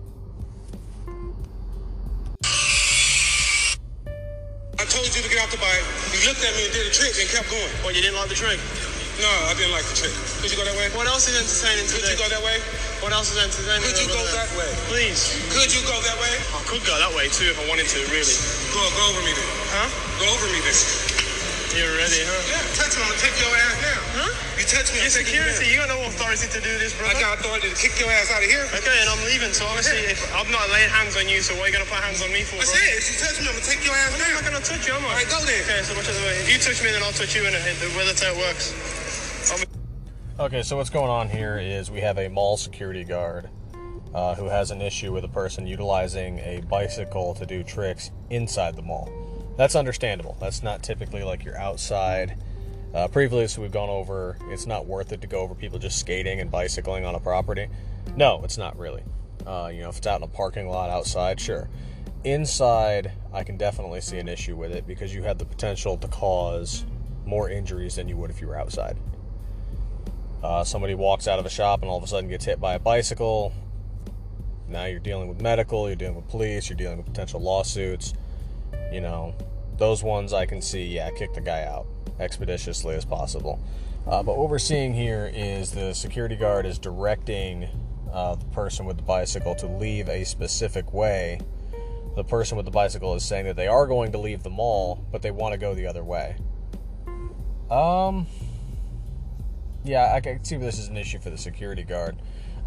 I told you to get off the bike. You looked at me and did a trick and kept going. Well, you didn't like the trick? No, I didn't like the trick. Could you go that way? What else is entertaining today? Could today? you go that way? What else is entertaining? Could you go that way? Please. Could you go that way? I could go that way too if I wanted to, really. Go, go over me then. Huh? Go over me then. You're ready, huh? Yeah, touch me. I'm gonna take your ass down. Huh? You touch me. You're I'm taking you security. down. You got no authority to do this, bro. I got authority to kick your ass out of here. Okay, and I'm leaving. So obviously, if I've not laid hands on you, so what are you gonna put hands on me for? I bro? said, if you touch me, I'm gonna take your ass I'm not gonna touch you, am I? All right, go then. Okay, so which is the way? If you touch me, then I'll touch you, and whether how it works. Okay, so what's going on here is we have a mall security guard uh, who has an issue with a person utilizing a bicycle to do tricks inside the mall. That's understandable. That's not typically like you're outside. Uh, previously, we've gone over it's not worth it to go over people just skating and bicycling on a property. No, it's not really. Uh, you know, if it's out in a parking lot outside, sure. Inside, I can definitely see an issue with it because you have the potential to cause more injuries than you would if you were outside. Uh, somebody walks out of a shop and all of a sudden gets hit by a bicycle. Now you're dealing with medical, you're dealing with police, you're dealing with potential lawsuits. You know, those ones I can see, yeah, kick the guy out expeditiously as possible. Uh, but what we're seeing here is the security guard is directing uh, the person with the bicycle to leave a specific way. The person with the bicycle is saying that they are going to leave the mall, but they want to go the other way. Um, yeah, I can see this is an issue for the security guard.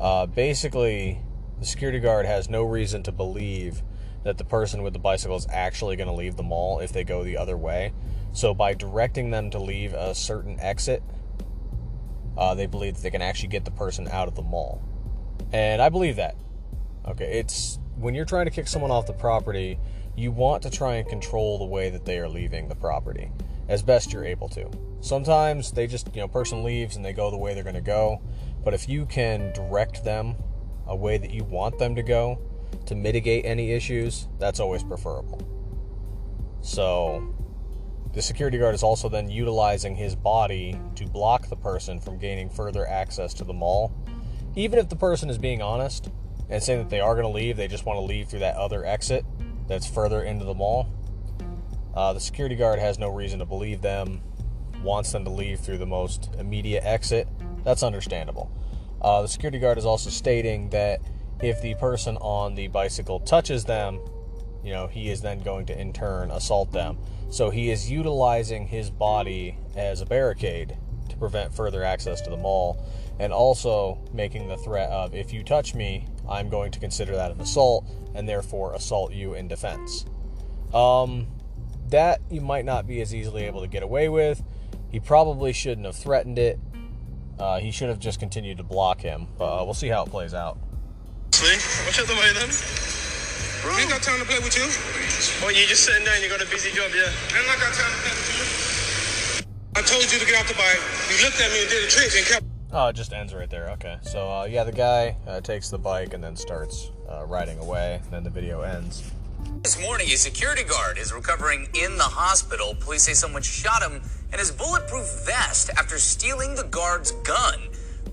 Uh, basically, the security guard has no reason to believe that the person with the bicycle is actually going to leave the mall if they go the other way. So, by directing them to leave a certain exit, uh, they believe that they can actually get the person out of the mall. And I believe that. Okay, it's when you're trying to kick someone off the property, you want to try and control the way that they are leaving the property as best you're able to. Sometimes they just, you know, person leaves and they go the way they're going to go, but if you can direct them a way that you want them to go to mitigate any issues, that's always preferable. So, the security guard is also then utilizing his body to block the person from gaining further access to the mall. Even if the person is being honest and saying that they are going to leave, they just want to leave through that other exit that's further into the mall. Uh, the security guard has no reason to believe them, wants them to leave through the most immediate exit. That's understandable. Uh, the security guard is also stating that if the person on the bicycle touches them, you know, he is then going to in turn assault them. So he is utilizing his body as a barricade to prevent further access to the mall and also making the threat of if you touch me, I'm going to consider that an assault and therefore assault you in defense. Um, that you might not be as easily able to get away with. He probably shouldn't have threatened it. Uh, he should have just continued to block him. But uh, we'll see how it plays out. See? Watch out the way then. We ain't got time to play with you. Oh, you just sitting there you got a busy job, yeah? I got time to play with you. I told you to get off the bike. You looked at me and did a trick and kept. Oh, it just ends right there. Okay. So, uh, yeah, the guy uh, takes the bike and then starts uh, riding away. Then the video ends. This morning, a security guard is recovering in the hospital. Police say someone shot him in his bulletproof vest after stealing the guard's gun.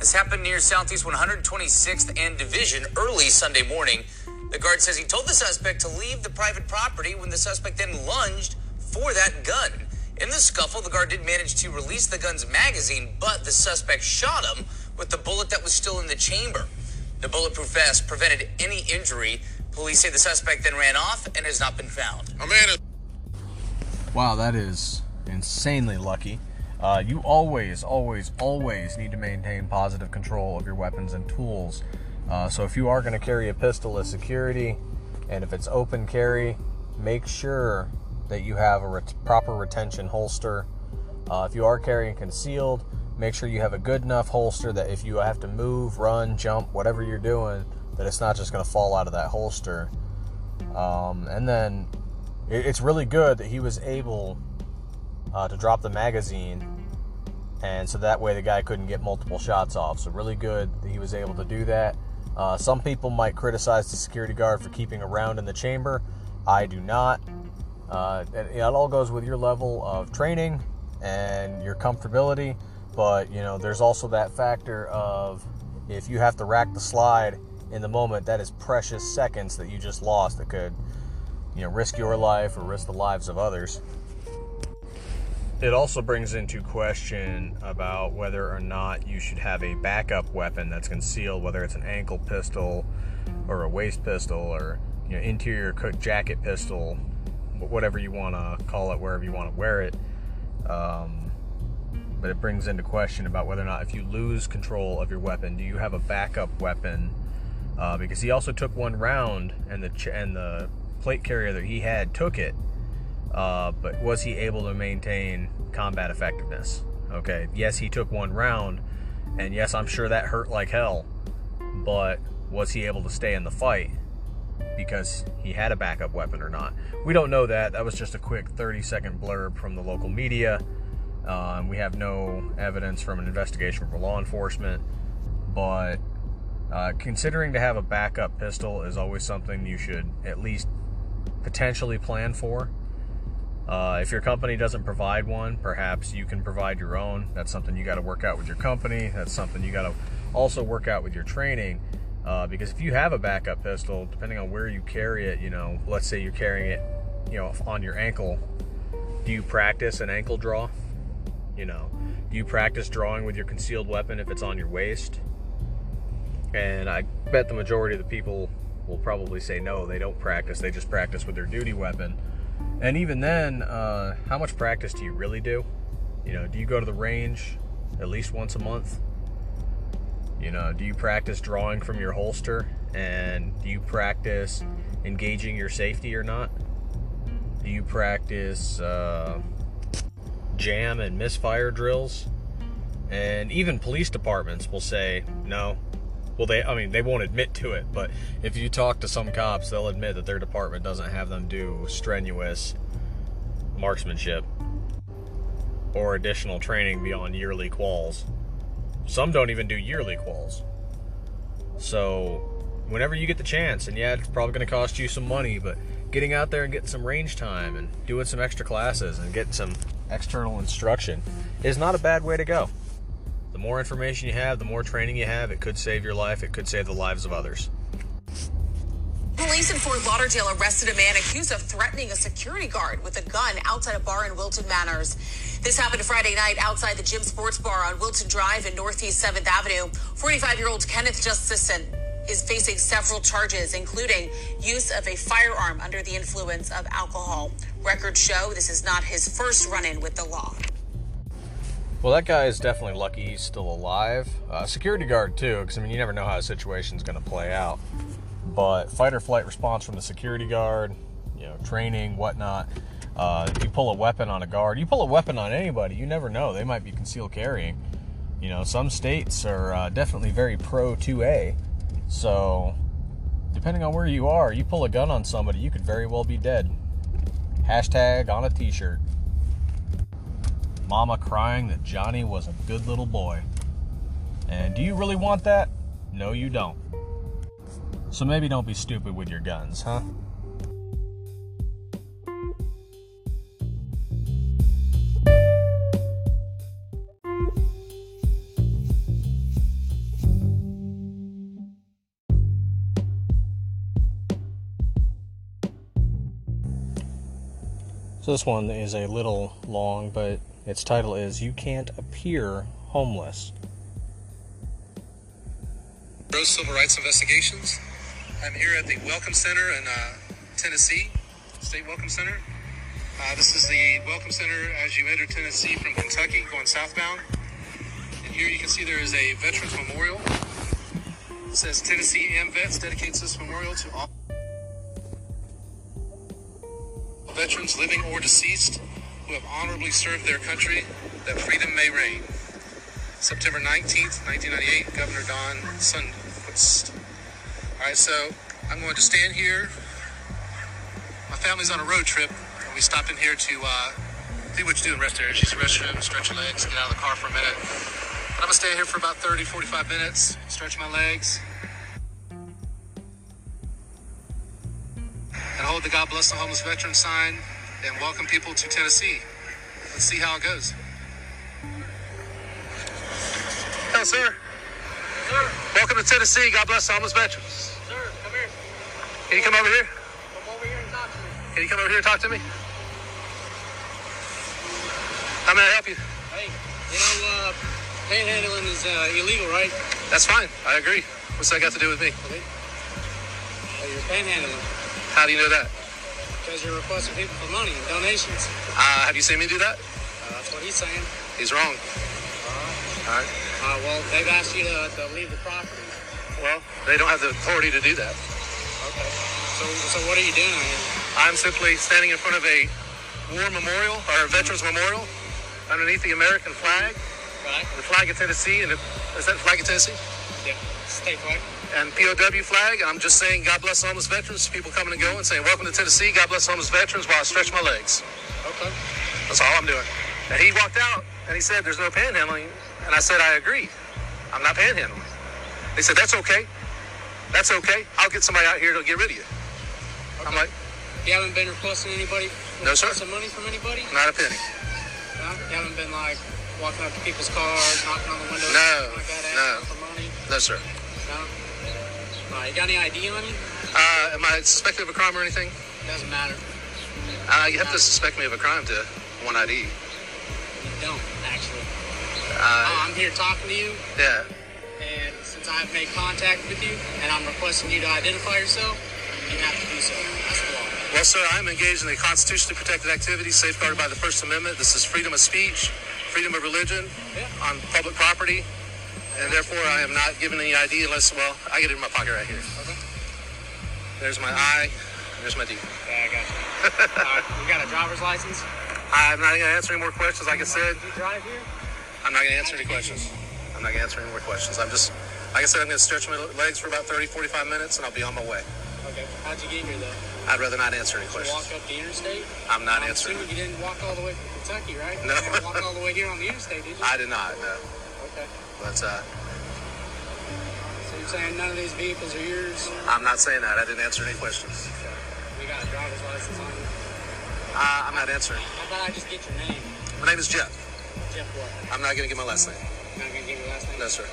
This happened near Southeast 126th and Division early Sunday morning. The guard says he told the suspect to leave the private property when the suspect then lunged for that gun. In the scuffle, the guard did manage to release the gun's magazine, but the suspect shot him with the bullet that was still in the chamber. The bulletproof vest prevented any injury. Police say the suspect then ran off and has not been found. Wow, that is insanely lucky. Uh, you always, always, always need to maintain positive control of your weapons and tools. Uh, so if you are going to carry a pistol as security, and if it's open carry, make sure that you have a ret- proper retention holster. Uh, if you are carrying concealed, make sure you have a good enough holster that if you have to move, run, jump, whatever you're doing, that it's not just going to fall out of that holster. Um, and then it, it's really good that he was able uh, to drop the magazine, and so that way the guy couldn't get multiple shots off. So really good that he was able to do that. Uh, some people might criticize the security guard for keeping a round in the chamber. I do not. Uh, it, it all goes with your level of training and your comfortability. But you know, there's also that factor of if you have to rack the slide in the moment, that is precious seconds that you just lost that could, you know, risk your life or risk the lives of others. It also brings into question about whether or not you should have a backup weapon that's concealed, whether it's an ankle pistol or a waist pistol or you know interior cook jacket pistol, whatever you want to call it, wherever you want to wear it. Um, but it brings into question about whether or not if you lose control of your weapon, do you have a backup weapon? Uh, because he also took one round, and the ch- and the plate carrier that he had took it. Uh, but was he able to maintain combat effectiveness? Okay, yes, he took one round, and yes, I'm sure that hurt like hell. But was he able to stay in the fight because he had a backup weapon or not? We don't know that. That was just a quick 30 second blurb from the local media. Um, we have no evidence from an investigation for law enforcement, but uh, considering to have a backup pistol is always something you should at least potentially plan for. Uh, if your company doesn't provide one, perhaps you can provide your own. That's something you got to work out with your company. That's something you got to also work out with your training. Uh, because if you have a backup pistol, depending on where you carry it, you know, let's say you're carrying it, you know, on your ankle, do you practice an ankle draw? You know, do you practice drawing with your concealed weapon if it's on your waist? And I bet the majority of the people will probably say no, they don't practice. They just practice with their duty weapon. And even then, uh, how much practice do you really do? You know, do you go to the range at least once a month? You know, do you practice drawing from your holster? And do you practice engaging your safety or not? Do you practice uh, jam and misfire drills? And even police departments will say, no. Well, they, I mean, they won't admit to it, but if you talk to some cops, they'll admit that their department doesn't have them do strenuous marksmanship or additional training beyond yearly quals. Some don't even do yearly quals. So, whenever you get the chance, and yeah, it's probably going to cost you some money, but getting out there and getting some range time and doing some extra classes and getting some external instruction is not a bad way to go. More information you have, the more training you have, it could save your life, it could save the lives of others. Police in Fort Lauderdale arrested a man accused of threatening a security guard with a gun outside a bar in Wilton Manors. This happened Friday night outside the Gym Sports Bar on Wilton Drive in Northeast 7th Avenue. 45 year old Kenneth Justison is facing several charges, including use of a firearm under the influence of alcohol. Records show this is not his first run in with the law. Well, that guy is definitely lucky he's still alive. Uh, security guard, too, because I mean, you never know how a situation's going to play out. But fight or flight response from the security guard, you know, training, whatnot. Uh, you pull a weapon on a guard, you pull a weapon on anybody, you never know. They might be concealed carrying. You know, some states are uh, definitely very pro 2A. So, depending on where you are, you pull a gun on somebody, you could very well be dead. Hashtag on a t shirt. Mama crying that Johnny was a good little boy. And do you really want that? No, you don't. So maybe don't be stupid with your guns, huh? So this one is a little long, but its title is You Can't Appear Homeless. Rose Civil Rights Investigations. I'm here at the Welcome Center in uh, Tennessee, State Welcome Center. Uh, this is the Welcome Center as you enter Tennessee from Kentucky going southbound. And here you can see there is a Veterans Memorial. It says Tennessee AMVETS dedicates this memorial to all veterans living or deceased who have honorably served their country that freedom may reign. September 19th, 1998, Governor Don Sundquist. All right, so I'm going to stand here. My family's on a road trip, and we stopped in here to uh, do what you do in rest areas. Use the restroom, stretch your legs, get out of the car for a minute. But I'm going to stay here for about 30, 45 minutes, stretch my legs, and hold the God Bless the Homeless Veteran sign and welcome people to Tennessee. Let's see how it goes. Hello, sir. Sir. Welcome to Tennessee. God bless the homeless veterans. Sir, come here. Can you come over here? Come over here and talk to me. Can you come over here and talk to me? How may I help you? Hey, you know, uh, panhandling is uh, illegal, right? That's fine. I agree. What's that got to do with me? Oh, you're panhandling. How do you know that? Because you're requesting people for money and donations. Uh, have you seen me do that? Uh, that's what he's saying. He's wrong. Uh, All right. uh, well, they've asked you to, to leave the property. Well, they don't have the authority to do that. Okay. So, so what are you doing here? I'm simply standing in front of a war memorial or a veterans memorial underneath the American flag, Right. the flag of Tennessee, and it, is that the flag of Tennessee? Yeah. State flag. And POW flag. And I'm just saying, God bless homeless veterans. People coming and going, saying, "Welcome to Tennessee." God bless homeless veterans. While I stretch my legs. Okay. That's all I'm doing. And he walked out and he said, "There's no panhandling," and I said, "I agree. I'm not panhandling." They said, "That's okay. That's okay. I'll get somebody out here to get rid of you." I'm like, You haven't been requesting anybody? No, sir. Some money from anybody? "Not a penny." No? You haven't been like walking up to people's cars, knocking on the windows, No, like that, no. for money? No, sir. No. Uh, you got any ID on you? Uh, am I suspected of a crime or anything? It doesn't matter. Uh, you have to suspect me of a crime to one ID. You don't actually. Uh, Uh, I'm here talking to you, yeah. and since I've made contact with you, and I'm requesting you to identify yourself, you have to do so. That's the law. Well, sir, I'm engaged in a constitutionally protected activity safeguarded by the First Amendment. This is freedom of speech, freedom of religion on public property, and therefore I am not given any ID unless, well, I get it in my pocket right here. Okay. There's my I, there's my D. Yeah, I got you. uh, you got a driver's license? I'm not going to answer any more questions. Like I said, Do you drive here? I'm not going to answer any questions. I'm not going to answer any more questions. I'm just, like I said, I'm going to stretch my legs for about 30, 45 minutes, and I'll be on my way. Okay. How'd you get here though? I'd rather not answer any Did you questions. walk up the interstate? I'm not I'm answering. assuming you didn't walk all the way from Kentucky, right? No. You didn't walk all the way here on the interstate, did you? I did not. No. Okay. But uh, So you're saying none of these vehicles are yours? I'm not saying that. I didn't answer any questions. You got a driver's license on you? Uh, I'm not answering. How about I just get your name? My name is Jeff. Jeff what? I'm not going to give my last name. Not gonna give your last name? No, sir.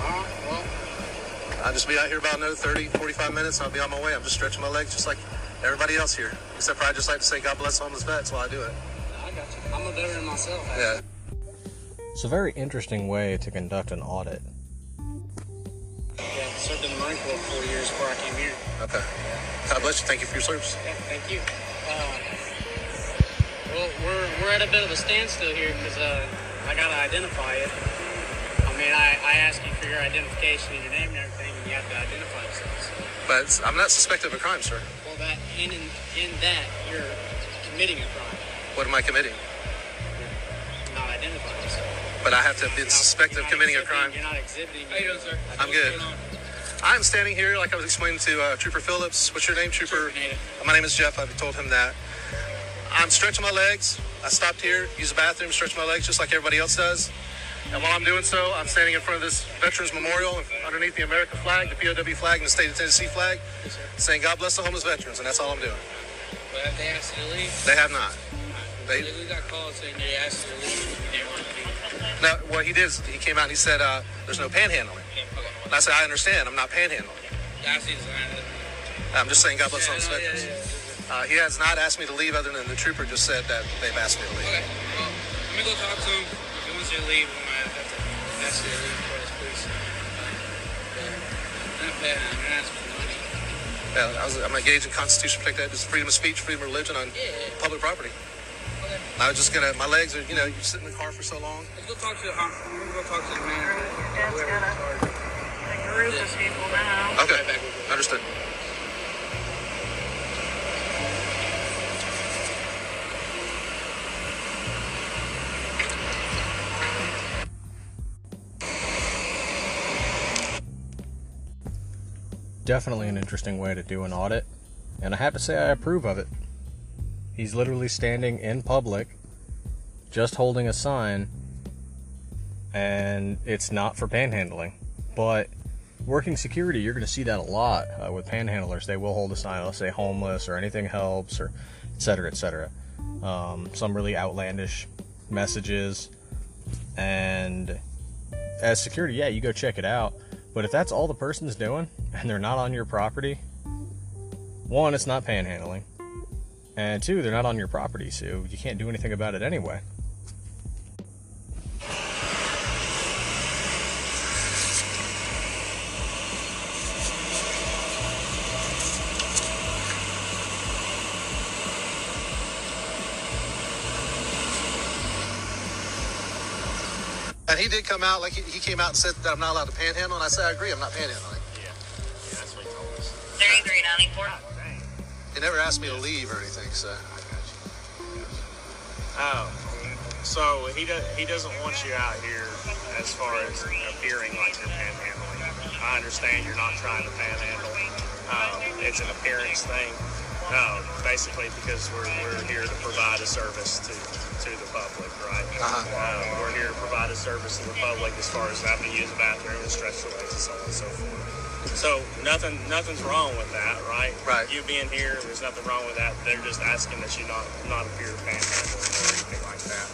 Well, I'll just be out here about another 30, 45 minutes, I'll be on my way. I'm just stretching my legs just like everybody else here. Except for I just like to say God bless homeless vets while I do it. I got you. I'm a veteran myself. Yeah. It's a very interesting way to conduct an audit. Yeah, served in the Marine Corps four years before I came here. Okay. God bless you. Thank you for your service. Yeah, thank you. Uh, well, we're, we're at a bit of a standstill here because uh, I got to identify it. I mean, I, I ask you for your identification and your name and everything, and you have to identify yourselves. But I'm not suspected of a crime, sir. Well, that in, in, in that, you're committing a crime, What am I committing? Not identifying yourself. But I have to be suspected of committing a crime. You're not exhibiting. How you doing, sir? I'm good. I'm standing here, like I was explaining to uh, Trooper Phillips. What's your name, Trooper? My name is Jeff. I've told him that. I'm stretching my legs. I stopped here, use the bathroom, stretch my legs just like everybody else does. And while I'm doing so, I'm standing in front of this Veterans Memorial underneath the American flag, the POW flag, and the state of Tennessee flag, saying God bless the homeless veterans, and that's all I'm doing. But have they asked you to leave? They have not. They, We got called saying they asked you to leave. And You didn't want to leave. no, what he did is he came out and he said, uh, there's no panhandling. And I said, I understand, I'm not panhandling. I see the sign. I'm just saying God bless all homeless I know, yeah, veterans. yeah, Uh, he has not asked me to leave other than the trooper just said that they've asked me to leave. Okay, well, let me go talk to him. He wants you to leave, we might have to ask you to leave for us, please. Not bad, I'm asking money. Yeah, I was, I'm engaged in Constitution protected. It's freedom of speech, freedom of religion on public property. I was just gonna. My legs are. You know, you sit in the car for so long. Let's go talk to the, um, go talk to the manager. That's got a, a group of people now. Okay, understood. Definitely an interesting way to do an audit, and I have to say I approve of it. He's literally standing in public, just holding a sign, and it's not for panhandling. But working security, you're going to see that a lot uh, with panhandlers. They will hold a sign, they'll say homeless or anything helps, or et cetera, et cetera. Um, some really outlandish messages. And as security, yeah, you go check it out. But if that's all the person's doing and they're not on your property, one, it's not panhandling. And two, they're not on your property, so you can't do anything about it anyway. And he did come out like he, he came out and said that I'm not allowed to panhandle, and I said I agree. I'm not panhandling. He never asked me to leave or anything. So I got you. Oh, so he does he doesn't want you out here as far as appearing like you're panhandling. I understand you're not trying to panhandle. Um, it's an appearance thing. No, basically because we're, we're here to provide a service to to the public, right? Uh, we're here to provide a service to the public as far as having to use a bathroom and stretch your legs and so on and so forth. So nothing nothing's wrong with that, right? Right. You being here, there's nothing wrong with that. They're just asking that you not not appear panhandling or anything like that.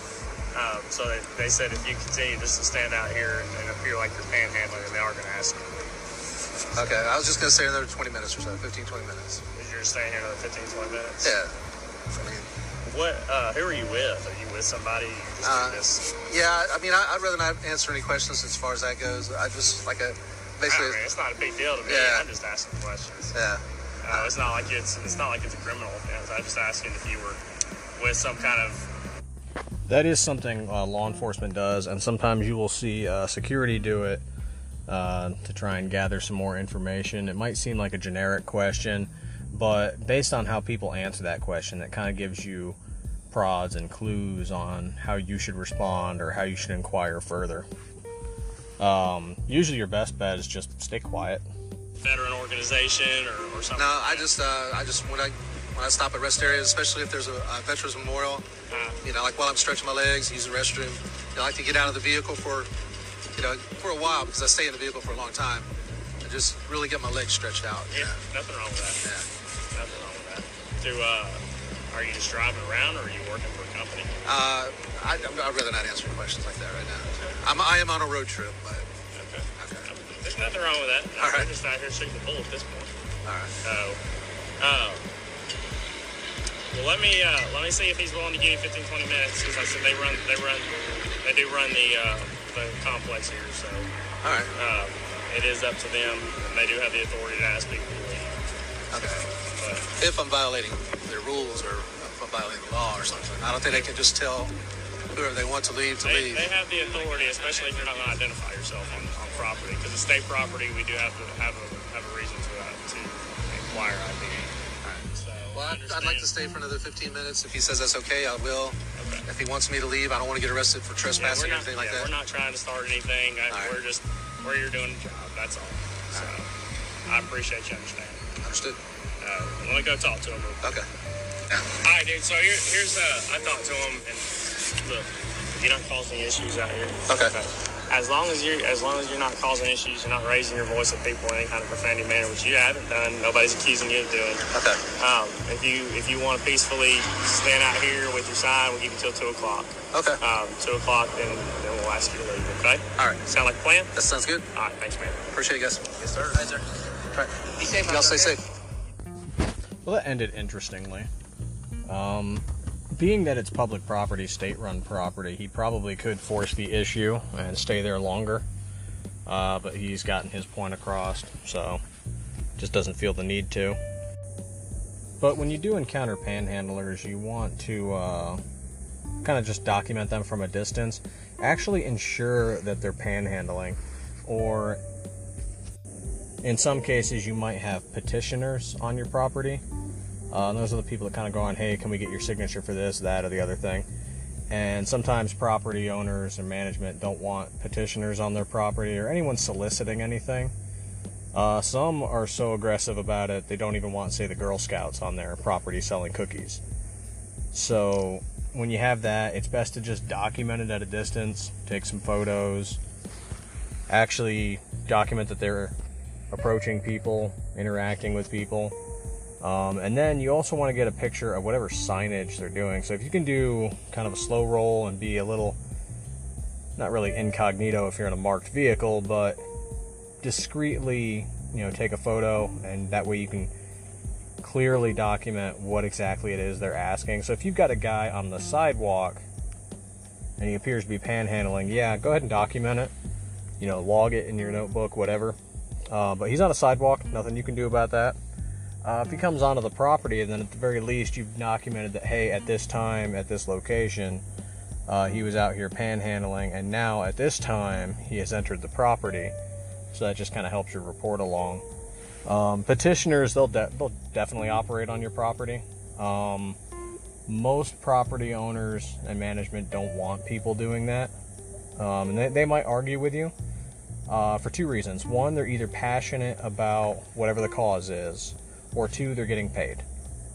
Um, so they, they said if you continue just to stand out here and, and appear like you're panhandling, they are going to ask you. okay, I was just gonna stay another 20 minutes or so, 15, 20 minutes. You're staying here another 15, 20 minutes. Yeah. I mean, What? Uh, who are you with? Are you with somebody? You just Uh, this? yeah. I mean, I, I'd rather not answer any questions as far as that goes. I just like a basically. I mean, it's not a big deal to me. Yeah. I'm just asking questions. Yeah. Uh, it's not like it's it's not like it's a criminal offense. I'm just asking if you were with some kind of That is something uh, law enforcement does, and sometimes you will see uh, security do it uh, to try and gather some more information. It might seem like a generic question, but based on how people answer that question, it kind of gives you prods and clues on how you should respond or how you should inquire further. Um, usually, your best bet is just stay quiet. Veteran organization or, or something. No, I just, uh, I just when I when I stop at rest areas, especially if there's a, a veterans memorial, you know, like while I'm stretching my legs, use the restroom, I like to get out of the vehicle for, you know, for a while because I stay in the vehicle for a long time, and just really get my legs stretched out. Yeah, nothing wrong with that. Yeah, nothing wrong with that. Do uh, are you just driving around or are you working for a company? Uh, I, I'd rather not answer questions like that right now. I'm, I am on a road trip, but There's nothing wrong with that. All right. I'm just out here shooting the bull at this point. All right. So, uh, well, let me uh, let me see if he's willing to give you 15, 20 minutes. Because I said they run, they run, they do run the uh, the complex here. So, all right. Uh, it is up to them, and they do have the authority to ask people to leave. Okay. If I'm violating their rules or if I'm violating the law or something, I don't think they can just tell whoever they want to leave to They, leave. they have the authority, especially if you're not going to identify yourself on, on property, because it's state property. We do have to have a have a reason to uh, to inquire ID. So, Well, I'd, I'd like to stay for another 15 minutes. If he says that's okay, I will. If he wants me to leave, I don't want to get arrested for trespassing or not, anything like yeah, that. We're not trying to start anything. I, We're just where you're doing the job. That's all. So I appreciate you understanding. Understood. Uh, let me go talk to him. Okay. All right, dude. So here, here's uh, I talked to him, and look, you're not causing issues out here. Okay. As long as you're, as long as you're not causing issues, you're not raising your voice at people in any kind of profanity manner, which you haven't done. Nobody's accusing you of doing. Okay. Um, if you if you want to peacefully stand out here with your sign, we'll give you till two o'clock. Okay. Um, two o'clock, then then we'll ask you to leave. Okay. All right. Sound like a plan? That sounds good. All right. Thanks, man. Appreciate you guys. Yes, sir. Hi, sir. All right. Be safe. Y'all stay safe. Well, that ended interestingly. Um, being that it's public property, state run property, he probably could force the issue and stay there longer. Uh, but he's gotten his point across, so just doesn't feel the need to. But when you do encounter panhandlers, you want to uh, kind of just document them from a distance. Actually, ensure that they're panhandling, or in some cases, you might have petitioners on your property. Uh, and those are the people that kind of go on, hey, can we get your signature for this, that, or the other thing? And sometimes property owners and management don't want petitioners on their property or anyone soliciting anything. Uh, some are so aggressive about it, they don't even want, say, the Girl Scouts on their property selling cookies. So when you have that, it's best to just document it at a distance, take some photos, actually document that they're approaching people, interacting with people. Um, and then you also want to get a picture of whatever signage they're doing. So if you can do kind of a slow roll and be a little, not really incognito if you're in a marked vehicle, but discreetly, you know, take a photo, and that way you can clearly document what exactly it is they're asking. So if you've got a guy on the sidewalk and he appears to be panhandling, yeah, go ahead and document it. You know, log it in your notebook, whatever. Uh, but he's on a sidewalk, nothing you can do about that. Uh, if he comes onto the property, and then at the very least you've documented that, hey, at this time, at this location, uh, he was out here panhandling, and now at this time he has entered the property. So that just kind of helps your report along. Um, petitioners, they'll, de- they'll definitely operate on your property. Um, most property owners and management don't want people doing that. Um, and they, they might argue with you uh, for two reasons. One, they're either passionate about whatever the cause is, or two, they're getting paid.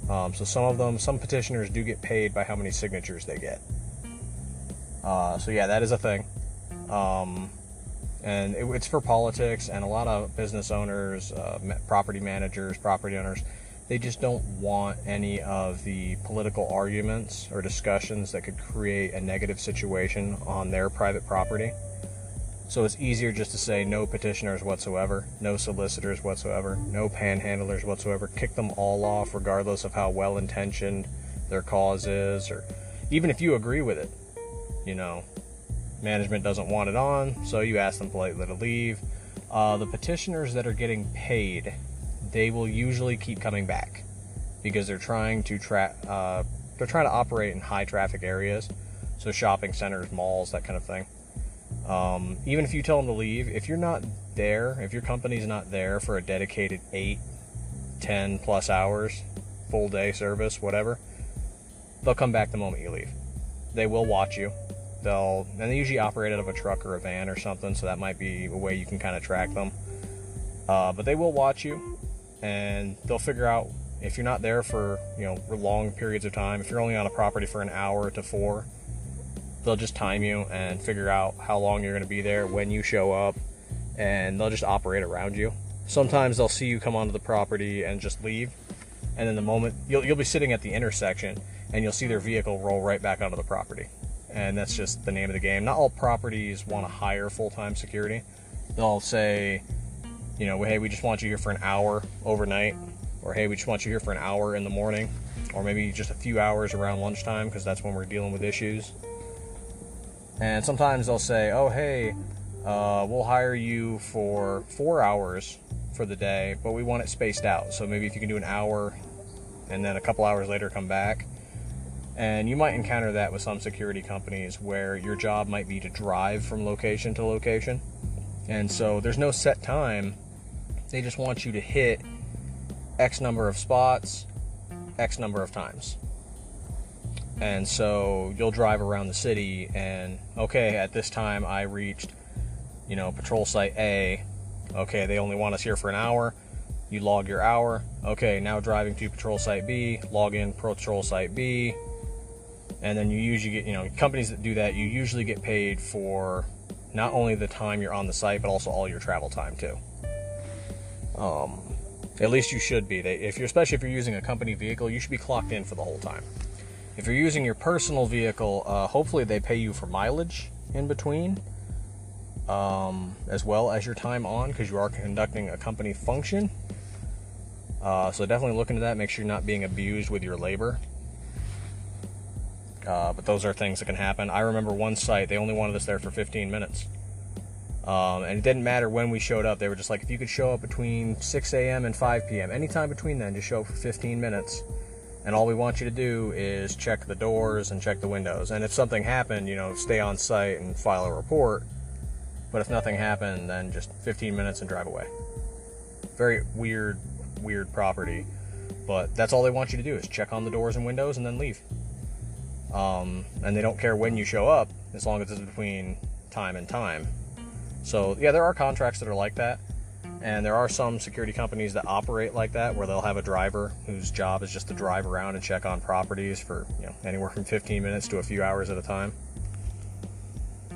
Um, so some of them, some petitioners do get paid by how many signatures they get. Uh, so yeah, that is a thing. Um, and it, it's for politics, and a lot of business owners, uh, property managers, property owners, they just don't want any of the political arguments or discussions that could create a negative situation on their private property. So it's easier just to say no petitioners whatsoever, no solicitors whatsoever, no panhandlers whatsoever. Kick them all off, regardless of how well intentioned their cause is, or even if you agree with it. You know, management doesn't want it on, so you ask them politely to leave. Uh, the petitioners that are getting paid, they will usually keep coming back because they're trying to tra- uh, they're trying to operate in high traffic areas, so shopping centers, malls, that kind of thing. Um, even if you tell them to leave, if you're not there, if your company's not there for a dedicated 8, 10 plus hours, full day service, whatever, they'll come back the moment you leave. They will watch you. They'll and they usually operate out of a truck or a van or something, so that might be a way you can kind of track them. Uh, but they will watch you, and they'll figure out if you're not there for you know long periods of time. If you're only on a property for an hour to four, they'll just time you and figure out how long you're going to be there when you show up, and they'll just operate around you. Sometimes they'll see you come onto the property and just leave, and then the moment you'll you'll be sitting at the intersection and you'll see their vehicle roll right back onto the property. And that's just the name of the game. Not all properties want to hire full-time security. They'll say, you know, hey, we just want you here for an hour overnight, or hey, we just want you here for an hour in the morning, or maybe just a few hours around lunchtime because that's when we're dealing with issues. And sometimes they'll say, oh, hey, uh, we'll hire you for four hours for the day, but we want it spaced out. So maybe if you can do an hour and then a couple hours later come back. And you might encounter that with some security companies where your job might be to drive from location to location. And so there's no set time. They just want you to hit X number of spots, X number of times. And so you'll drive around the city and, okay, at this time I reached, you know, patrol site A. Okay, they only want us here for an hour. You log your hour. Okay, now driving to patrol site B, log in patrol site B. And then you usually get, you know, companies that do that, you usually get paid for not only the time you're on the site, but also all your travel time too. Um, at least you should be. They, if you're, especially if you're using a company vehicle, you should be clocked in for the whole time. If you're using your personal vehicle, uh, hopefully they pay you for mileage in between, um, as well as your time on, because you are conducting a company function. Uh, so definitely look into that. Make sure you're not being abused with your labor. Uh, but those are things that can happen. I remember one site, they only wanted us there for 15 minutes. Um, and it didn't matter when we showed up. They were just like, if you could show up between 6 a.m. and 5 p.m., anytime between then, just show up for 15 minutes. And all we want you to do is check the doors and check the windows. And if something happened, you know, stay on site and file a report. But if nothing happened, then just 15 minutes and drive away. Very weird, weird property. But that's all they want you to do is check on the doors and windows and then leave. Um, and they don't care when you show up as long as it's between time and time. So, yeah, there are contracts that are like that. And there are some security companies that operate like that where they'll have a driver whose job is just to drive around and check on properties for you know, anywhere from 15 minutes to a few hours at a time.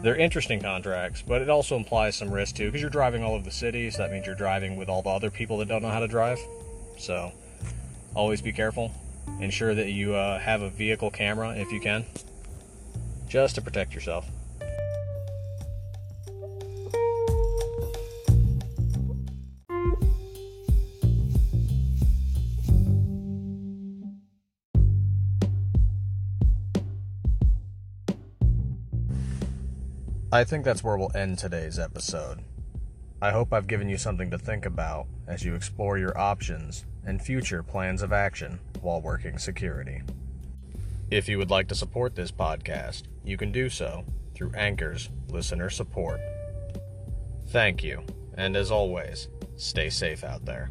They're interesting contracts, but it also implies some risk too because you're driving all over the city, so that means you're driving with all the other people that don't know how to drive. So, always be careful. Ensure that you uh, have a vehicle camera if you can, just to protect yourself. I think that's where we'll end today's episode. I hope I've given you something to think about as you explore your options and future plans of action while working security. If you would like to support this podcast, you can do so through Anchor's listener support. Thank you, and as always, stay safe out there.